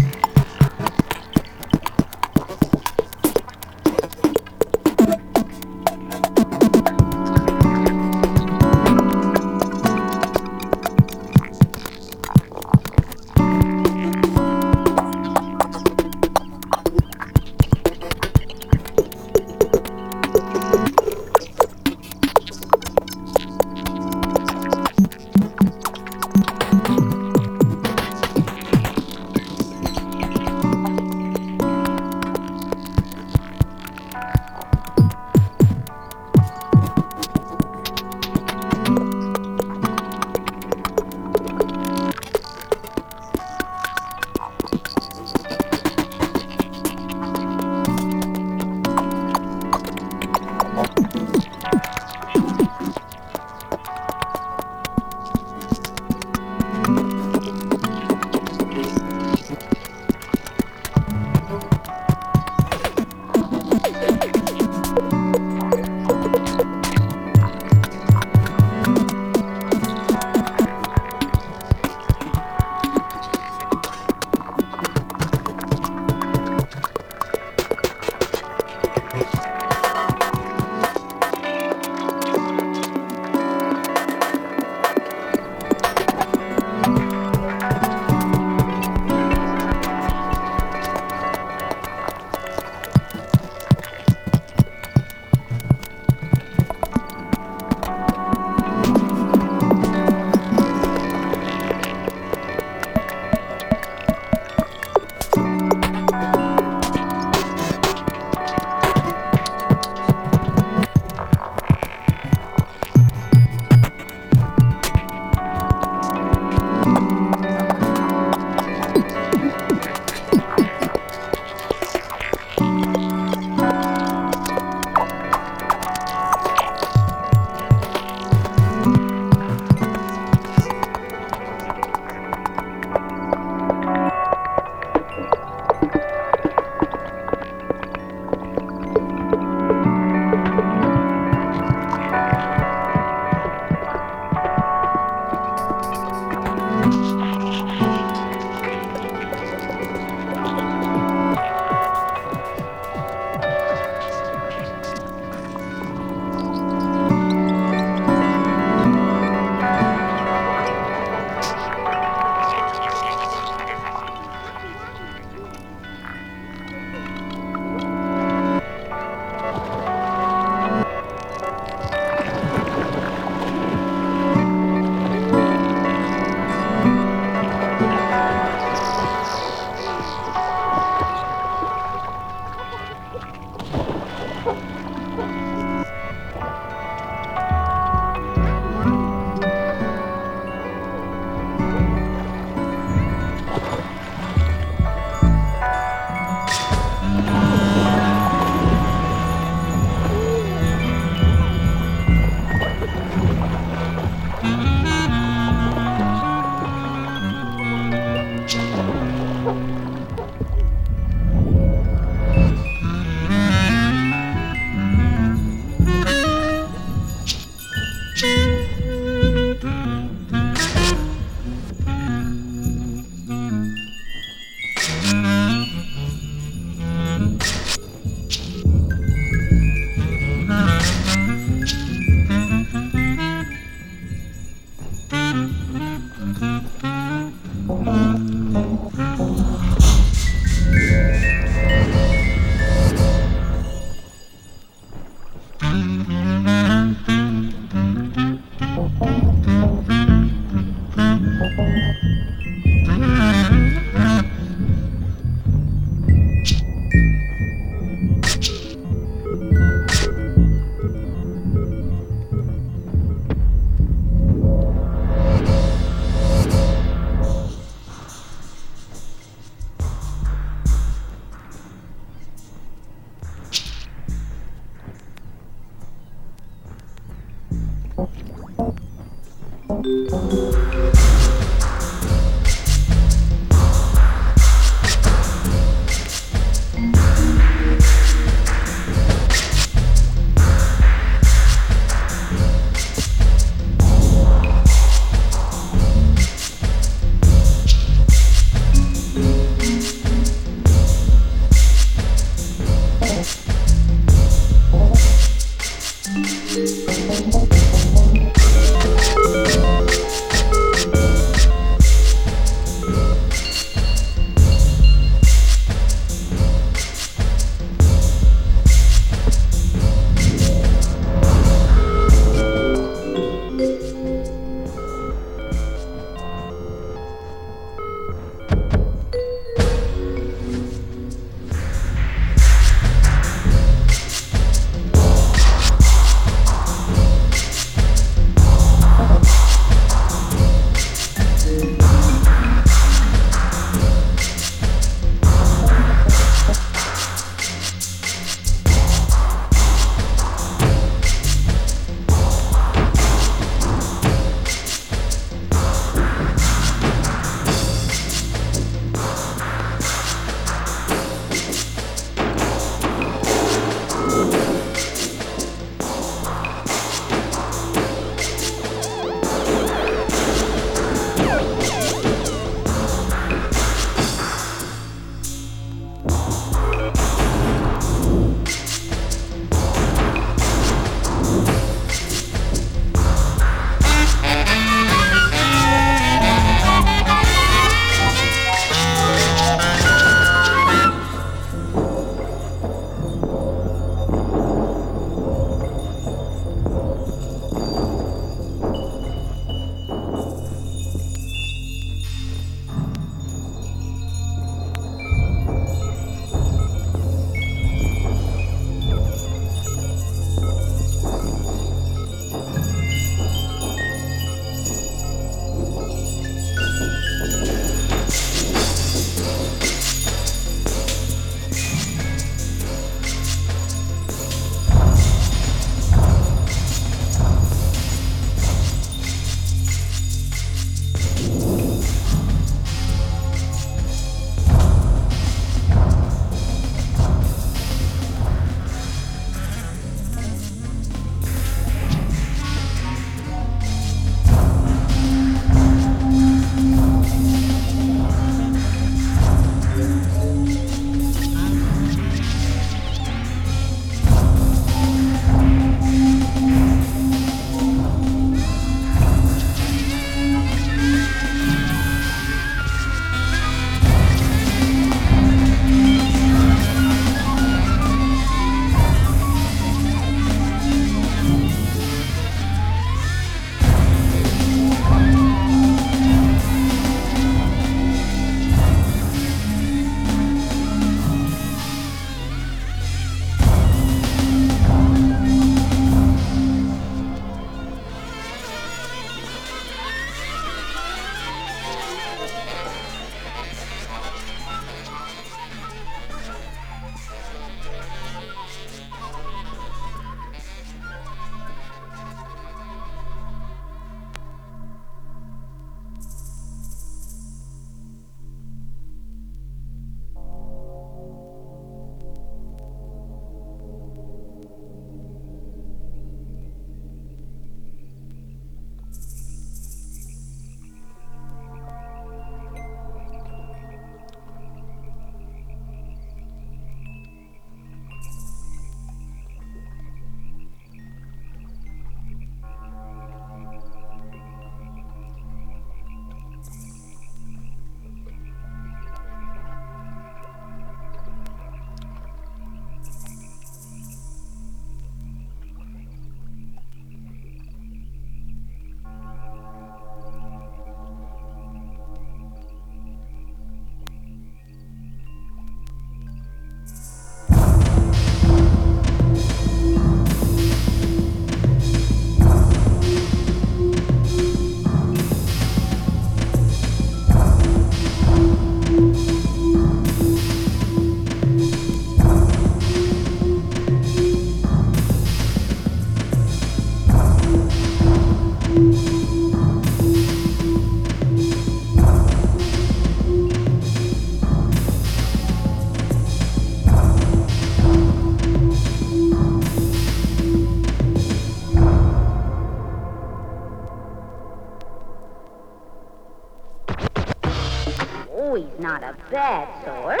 Not a bad sort.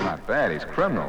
Not bad, he's criminal.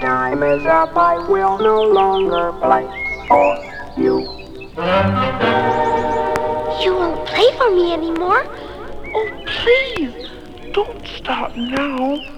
Time is up, I will no longer play for you. You won't play for me anymore? Oh, please, don't stop now.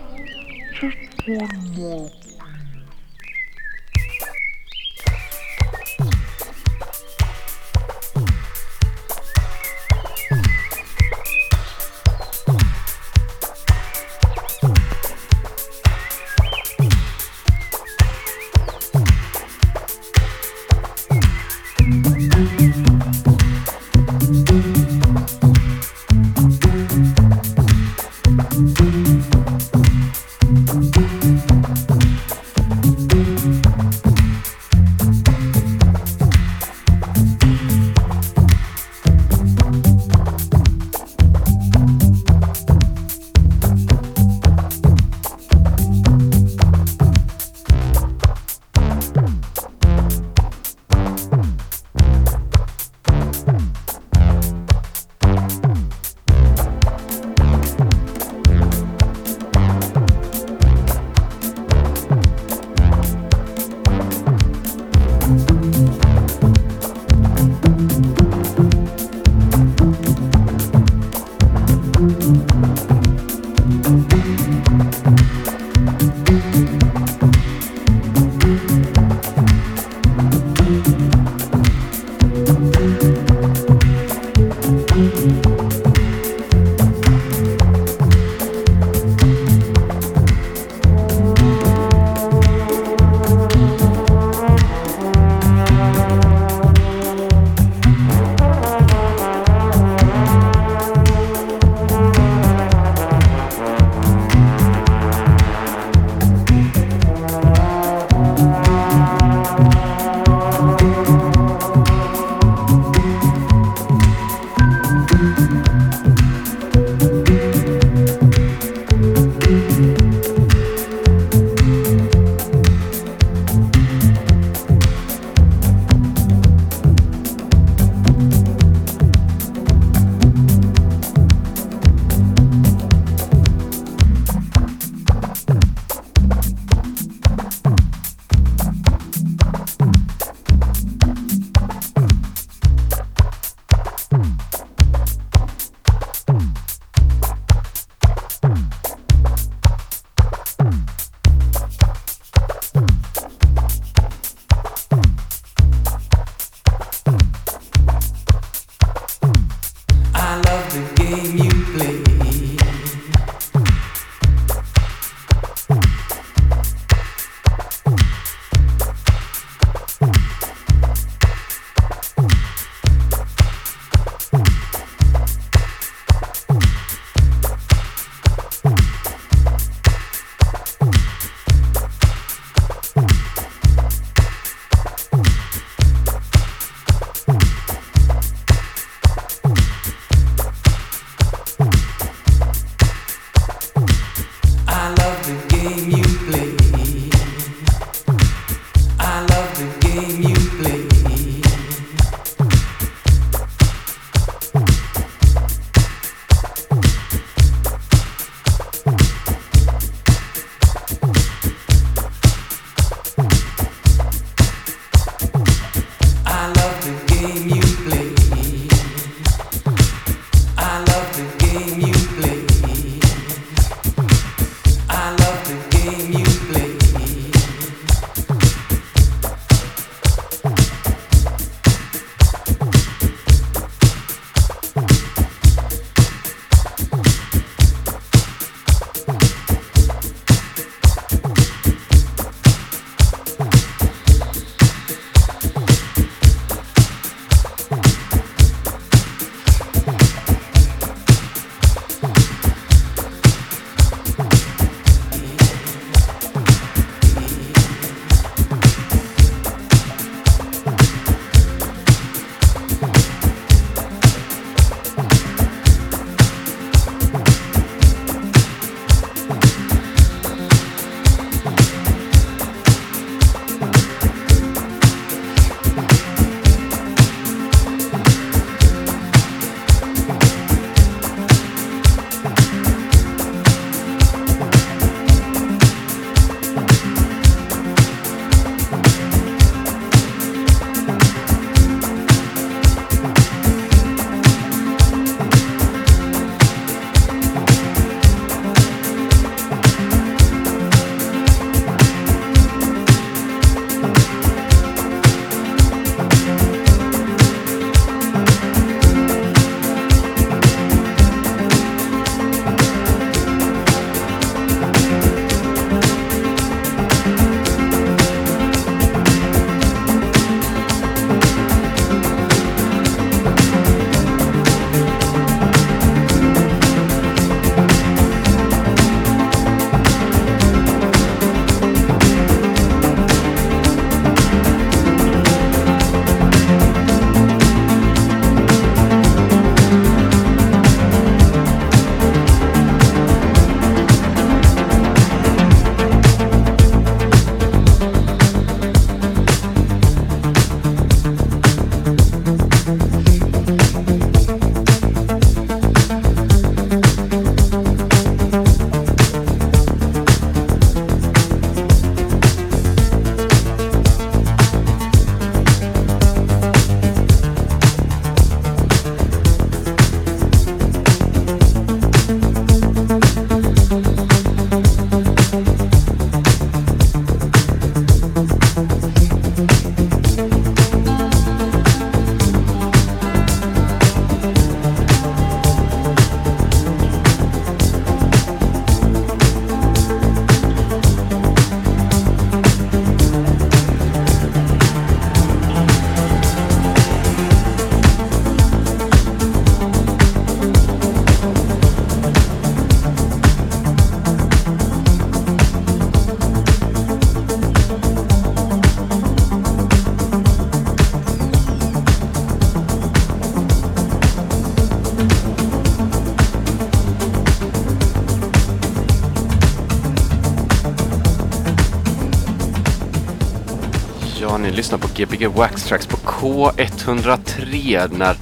Gbg Wax Tracks på K103 när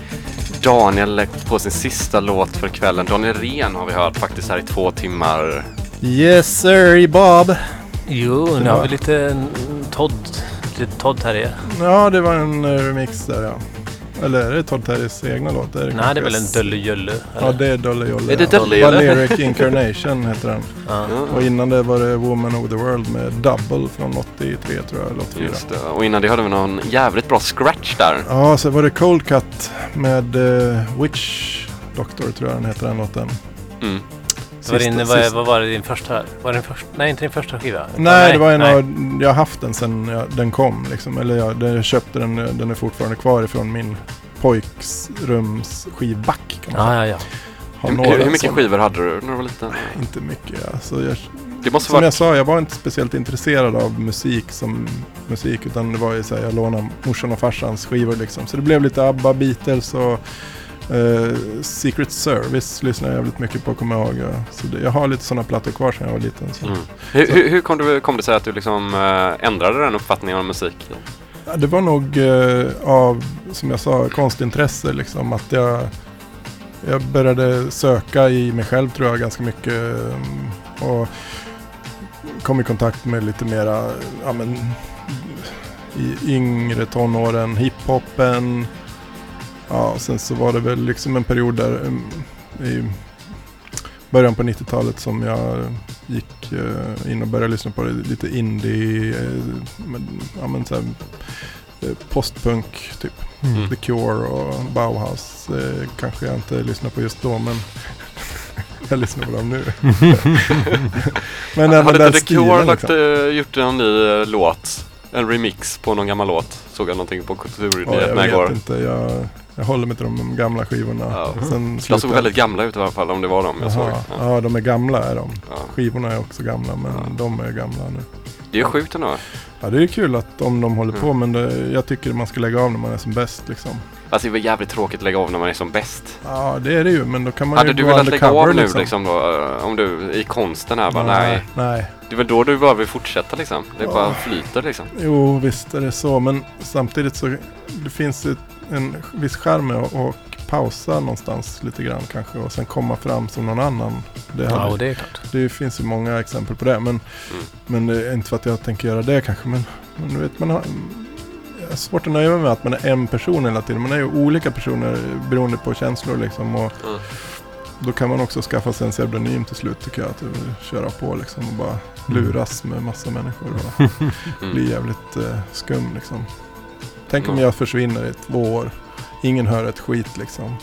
Daniel på sin sista låt för kvällen. Daniel Ren har vi hört faktiskt här i två timmar. Yes sir, Bob. Jo, nu har vi lite Todd. Lite Todd här i. Ja, det var en eh, remix där ja. Eller är det Todd Terrys egna låt? Är det Nej, det är väl en Dölle Jölle? Ja, det är Dölle Jolle. Är det ja. Dölle Jolle? Valeric Incarnation heter den. Ja. Och innan det var det Woman of the World med Double från 83 tror jag, eller 84. Just det. Och innan det hade vi någon jävligt bra scratch där. Ja, så var det Cold Cut med eh, Witch Doctor tror jag den heter den låten. Mm. Var din, Sista- vad, sista- vad var det din första? Var det din första? Nej, inte din första skiva. Nej, det var en nej. av, jag har haft den sen jag, den kom liksom. Eller jag, jag köpte den, den är fortfarande kvar ifrån min pojksrums skivback. Kan man Ja, säga. ja, ja. Har Hur, hur mycket skivor hade du när du var liten? Inte mycket. Alltså jag, Det måste som vara... jag sa, jag var inte speciellt intresserad av musik som musik. Utan det var ju så här, jag lånade morsan och farsans skivor liksom. Så det blev lite ABBA, Beatles och eh, Secret Service lyssnade jag jävligt mycket på, kommer jag ihåg. Så det, jag har lite sådana plattor kvar sedan jag var liten. Så. Mm. Hur, hur, hur kom, du, kom det sig att du liksom eh, ändrade den uppfattningen om musik? Ja, det var nog eh, av, som jag sa, konstintresse liksom. Att jag, jag började söka i mig själv tror jag ganska mycket. Och kom i kontakt med lite mera, ja men i yngre tonåren, hiphopen. Ja, sen så var det väl liksom en period där um, i början på 90-talet som jag gick eh, in och började lyssna på det, lite indie, eh, men, ja, men så här, eh, postpunk typ. Mm. The Cure och Bauhaus kanske jag inte lyssnar på just då men jag lyssnar på dem nu. men även hade den inte The Cure lagt, liksom. eh, gjort en ny låt? En remix på någon gammal låt? Såg jag någonting på Ja, jag Kulturnyheterna vet igår. inte, jag, jag håller mig till de gamla skivorna. Ja. Sen De såg väldigt gamla ut i alla fall om det var dem jag såg. Jaha, Ja. ja de är gamla är de. Ja. Skivorna är också gamla men Ja. de är gamla nu. Det är sjukt ändå. Ja det är kul att om de håller på Mm. men det, jag tycker man ska lägga av när man är som bäst liksom. Alltså det var jävligt tråkigt att lägga av när man är som bäst. Ja det är det ju men då kan man Hade ju du velat lägga av nu liksom. liksom då? eh, Om du i konsten här bara nej. nej. Det är väl då du bara vill fortsätta liksom. Det bara flyter liksom. Jo, visst är det så. Men samtidigt så det finns ett, en viss med att att pausa någonstans lite grann kanske och sen komma fram som någon annan. Det, Ja, hade- och det är klart. det finns ju många exempel på det. Men, Mm. men det är inte för att jag tänker göra det kanske. Men, men du vet, man har jag svårt att nöja mig med att man är en person hela tiden. Man är ju olika personer beroende på känslor liksom. Och Mm. då kan man också skaffa sig en pseudonym till slut tycker jag. Att köra på liksom och bara luras med massa människor. Och, Mm. blir jävligt eh, skum liksom. Tänk om jag försvinner i två år. Ingen hör ett skit liksom.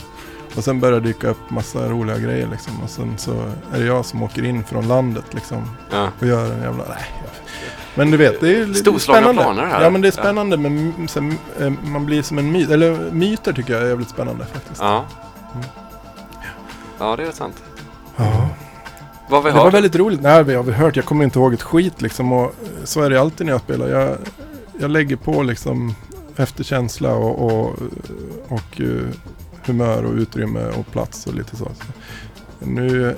Och sen börjar det dyka upp massa roliga grejer liksom. Och sen så är det jag som åker in från landet liksom. Ja. Och gör en jävla... Nej. Men du vet, det är lite Storslagna spännande. planer här. Ja men det är Ja. spännande. Men m- sen, eh, man blir som en myt. Eller myter tycker jag är jävligt spännande faktiskt. Ja. Mm. Ja, det är sant. Ja. Vad vi Det var hört? väldigt roligt. Nej, vi har väl hört. Jag kommer inte ihåg ett skit liksom. Och eh, så är det alltid när jag spelar. Jag, jag lägger på liksom efter känsla och, och, och eh, humör och utrymme och plats och lite så. Nu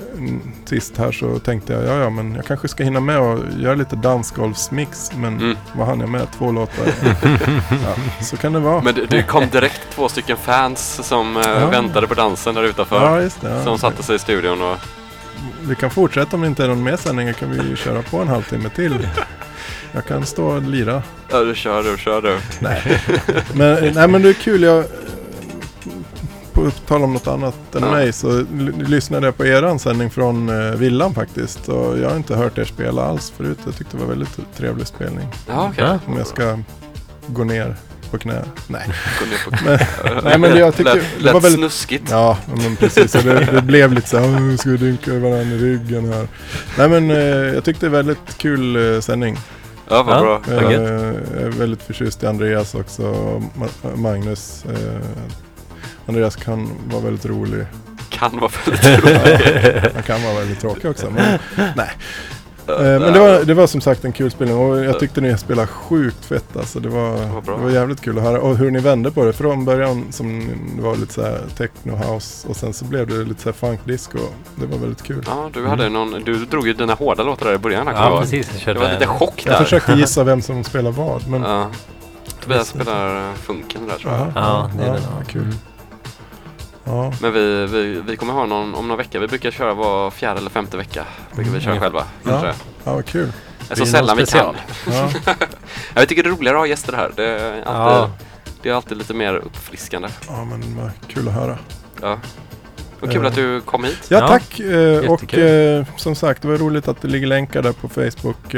sist här så tänkte jag, ja ja men jag kanske ska hinna med och göra lite dansgolvsmix. Men Mm. vad hann jag med? Två låtar. ja, så kan det vara. Men det, kom direkt två stycken fans som eh, Ja. väntade på dansen där utanför. Ja, det. Ja. Som satte sig i studion och... Vi kan fortsätta om det inte är någon mer sändning. kan vi köra på en halvtimme till. Jag kan stå och lira. Ja, du kör du, kör du. Nej. Men, nej men det är kul. Jag, på tal om något annat än Ja. mig så lyssnade jag på eran sändning från eh, villan faktiskt. Och jag har inte hört er spela alls förut. Jag tyckte det var väldigt trevlig spelning. Ja. Ja. Om jag ska gå ner på knä. Nej. Gå ner på Men, nej men jag tyckte lät, det var väldigt... snuskigt. Ja, men precis. Det, det blev lite så här, "Åh, ska vi dynka varandra i ryggen här. Nej men eh, jag tyckte det var väldigt kul eh, sändning. Ja, vad Ja. bra. Jag Vad är väldigt förtjust i Andreas också. och Magnus. Eh, Andreas kan vara väldigt rolig. Kan vara väldigt roligt. Han kan vara väldigt tråkig också. Men, nej. Eh, men det var, det var som sagt en kul spelning och jag tyckte ni spelade sjukt fett alltså. Det var, Vad bra. det var jävligt kul att höra. Och hur ni vände på det. Från början som det var lite så här techno house och sen så blev det lite så här funk disco. Det var väldigt kul. Ja, du hade någon... Du drog ju dina hårda låtar där i början. jag Ja, ihåg. precis. Jag Det var lite chock Jag där. försökte gissa vem som spelar vad. Men Ja. Tobias spelar eh, funken där tror jag. Jaha. Ja, det är ja, den. ja, kul. Ja, Men vi, vi, vi kommer ha någon om några veckor. Vi brukar köra var fjärde eller femte vecka. Brukar vi köra Mm. själva. Ja. ja, vad kul. Så Blir det sällan någon vi kan. Ja, Ja, Jag tycker det är roligare att ha gäster här. Det är alltid, Ja. det är alltid lite mer uppfriskande. ja men kul att höra. Ja. Vad kul Eh. att du kom hit. Ja, Ja, tack. Eh, och eh, som sagt, det var roligt att det ligger länkar där på Facebook.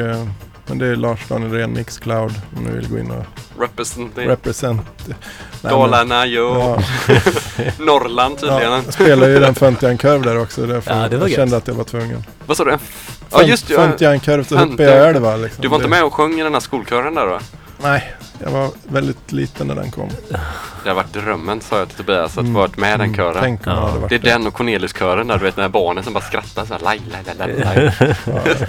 Men det är Lars Daniel Ren Mixcloud om ni vill gå in och Representing represent. Nej, men- Dalarna, jo. Ja, Norrland tydligen. ja, jag spelar ju den Funtian Curve där också. Därför Ja, det var jag gött. kände att jag var tvungen. Vad sa du? Ja just det. ja. Funtian Curve så uppe i Funtian- Älva liksom. Du var inte Det- med och sjöng i den här skolkören där då? Nej, jag var väldigt liten när den kom. Det har varit drömmen sa jag till Tobias att Mm, varit med i den mm, kören. Tänk om jag Ja. hade varit Det är den och Cornelius-kören där du vet när barnen som bara skrattar så här. Laj, laj, laj, laj, laj.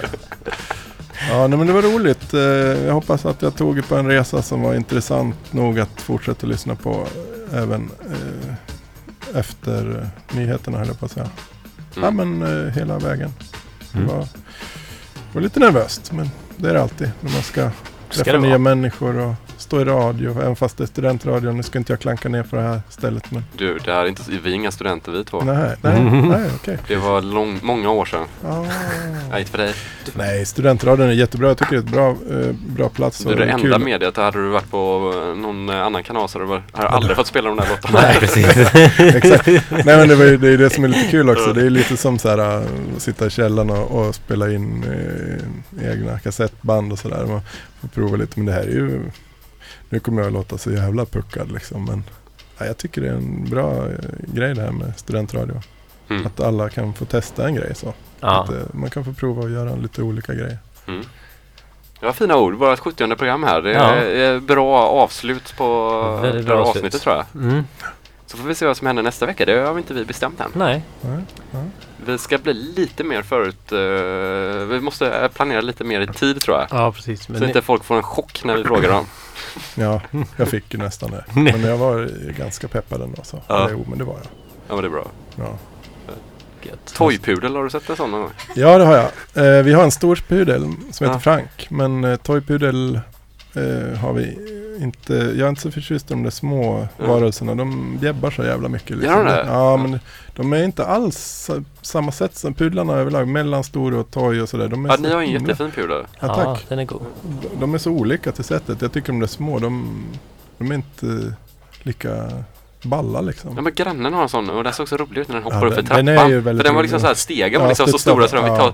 Ja, ja nej, men det var roligt. Eh, Jag hoppas att jag tog er på en resa som var intressant nog att fortsätta lyssna på även eh, efter nyheterna höll jag på att säga. Ja Mm. men eh, hela vägen. Det Mm. var, var lite nervöst men det är det alltid när man ska träffa nya människor och stå i radio. Även fast det är studentradio. Nu ska inte jag klanka ner på det här stället men Du, det här är inte, vi är inga studenter vi två. nej, nej, Mhm. nej okej. Det var lång, många år sedan. Ah. Nej, inte för dig. Nej, studentradion är jättebra. Jag tycker det är ett bra, eh, bra plats. Du är det enda kul. mediet. Hade du varit på eh, någon eh, annan kanal så hade du hade aldrig fått spela de där låtarna. Nej, precis. Exakt. Nej men det, var ju, det är det som är lite kul också. Det är lite som så här, äh, sitta i källaren och, och spela in eh, egna kassettband och sådär. Man får prova lite. Men det här är ju, nu kommer jag att låta så jävla puckad liksom. Men ja, jag tycker det är en bra eh, grej det här med studentradio. Mm. Att alla kan få testa en grej så. Ja. Att, eh, man kan få prova att göra lite olika grejer. Mm. Det var fina ord. Vårt 70 program här. Det Ja. är är bra avslut på Väldigt det här bra avslut. avsnittet tror jag. Mm. Så får vi se vad som händer nästa vecka. Det har inte vi bestämt än. Nej. Ja, ja. Vi ska bli lite mer förut. eh, vi måste planera lite mer i tid tror jag. Ja, precis. Så Men ni, inte folk får en chock när vi frågar dem. ja, jag fick ju nästan det. Men jag var ganska peppad ändå. Så. Ja. Eller, jo, men det var jag. Ja men det är bra. Ja. Toypudel, har du sett en sån någon gång? Ja, det har jag. Eh, vi har en stor pudel som heter Ja. Frank. Men eh, toypudel eh, har vi inte. Jag är inte så förtjust i de där små Ja. varelserna. De bjäbbar så jävla mycket. liksom. Gör de det? Ja, men de är inte alls sa- samma sätt som pudlarna överlag. Mellanstor och toy och sådär. De är Ja, så ni har en himla- jättefin pudel. Ja, Ja, tack. den är god. De är så olika till sättet. Jag tycker de där små, de, de är inte lika balla liksom. Ja men grannen har en sån och den såg så rolig ut när den hoppar Ja, upp för trappan. den är ju väldigt för den var rolig. liksom så här, stegen var Ja, liksom så studsar stora så de fick ja. ta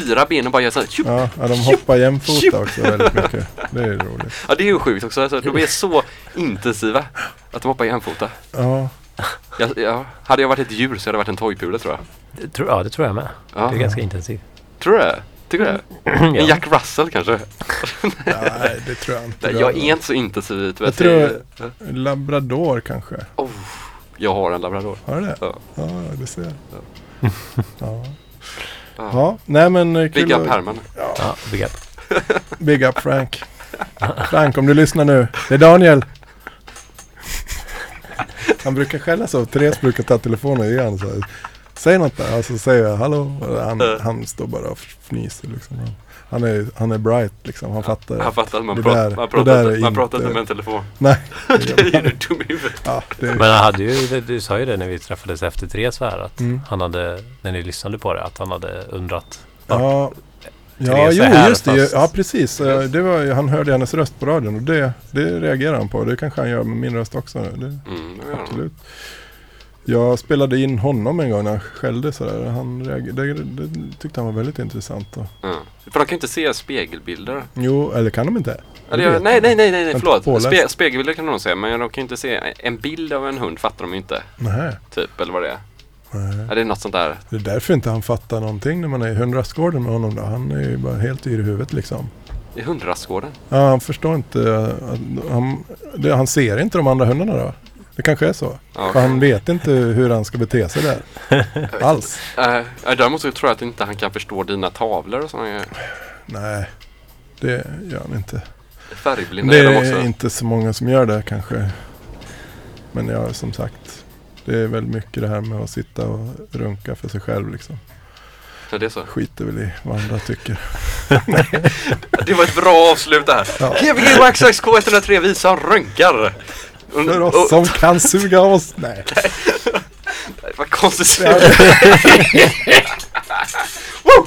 fyra ben och bara göra så här, tjup. Ja, ja, de hoppar jämfota också väldigt mycket. Det är roligt. Ja det är ju sjukt också. Alltså, de är så intensiva att de hoppar jämfota. Ja, Jag, jag, hade jag varit ett djur så hade jag varit en toypudel tror jag. Det tror, ja, det tror jag med. Ja. Det är ganska intensivt. Tror du det? Tycker du det? En Ja. Jack Russell kanske? nej det tror jag inte. Nej, jag är inte så intensiv. Jag vet, tror det- labrador kanske. oh, jag har en labrador. Har du det? Ja. Ja, du ser. Ja. Ja. Ja. ja, nej men eh, kul Big up att- Herman. Ja, big up. Big up Frank. Frank, om du lyssnar nu. Det är Daniel. Han brukar skälla så. Therese brukar ta telefonen och ge honom så här. Säg något där. Alltså säger jag hallå. Och Han, Uh. han står bara och fnyser liksom. Han- är, han är bright liksom. Han fattar. Han fattar att man, pratar, där- man pratar, inte, man inte- pratar inte med en telefon. Nej. det är ju dum i huvudet. Ja, Men han hade ju, du sa ju det när vi träffades efter Therese här, att Mm. han hade, när ni lyssnade på det, att han hade undrat. ja, ja, jo, är här just det. fast- Ja, precis. Eh, Det var, han hörde hennes röst på radion och det, det reagerar han på. Det kanske han gör med min röst också. Det, Mm, det gör han. Absolut. Jag spelade in honom en gång när han skällde sådär. Han reagerade, det, det tyckte han var väldigt intressant. Och, Ja. För de kan ju inte se spegelbilder. jo, eller kan de inte? Eller, Jag nej, nej, nej, nej, förlåt. Spe, spegelbilder kan de se, men de kan ju inte se en bild av en hund fattar de ju inte. Nej. Typ, eller vad det är. nej. Ja, det är något sånt där. Det är därför inte han fattar någonting när man är i hundrastgården med honom. Då. Han är ju bara helt yr i huvudet liksom. I hundrastgården. Ja, han förstår inte. att Han, det, han ser inte de andra hundarna då. Det kanske är så. Ja. För han vet inte hur han ska bete sig där. Alls. Äh, däremot så tror jag att inte han kan förstå dina tavlor och sådana. Nej, det gör han inte. Färgblinda Det är de är också. inte så många som gör det kanske. Men ja, som sagt. Det är väl mycket det här med att sitta och runka för sig själv liksom. Ja, det är så. Skiter väl i vad andra tycker. Det var ett bra avslut där. Ja. Gbg Waxax K103 visar rönkar. För oss som kan suga oss. Nej. Vad konstigt. Woo!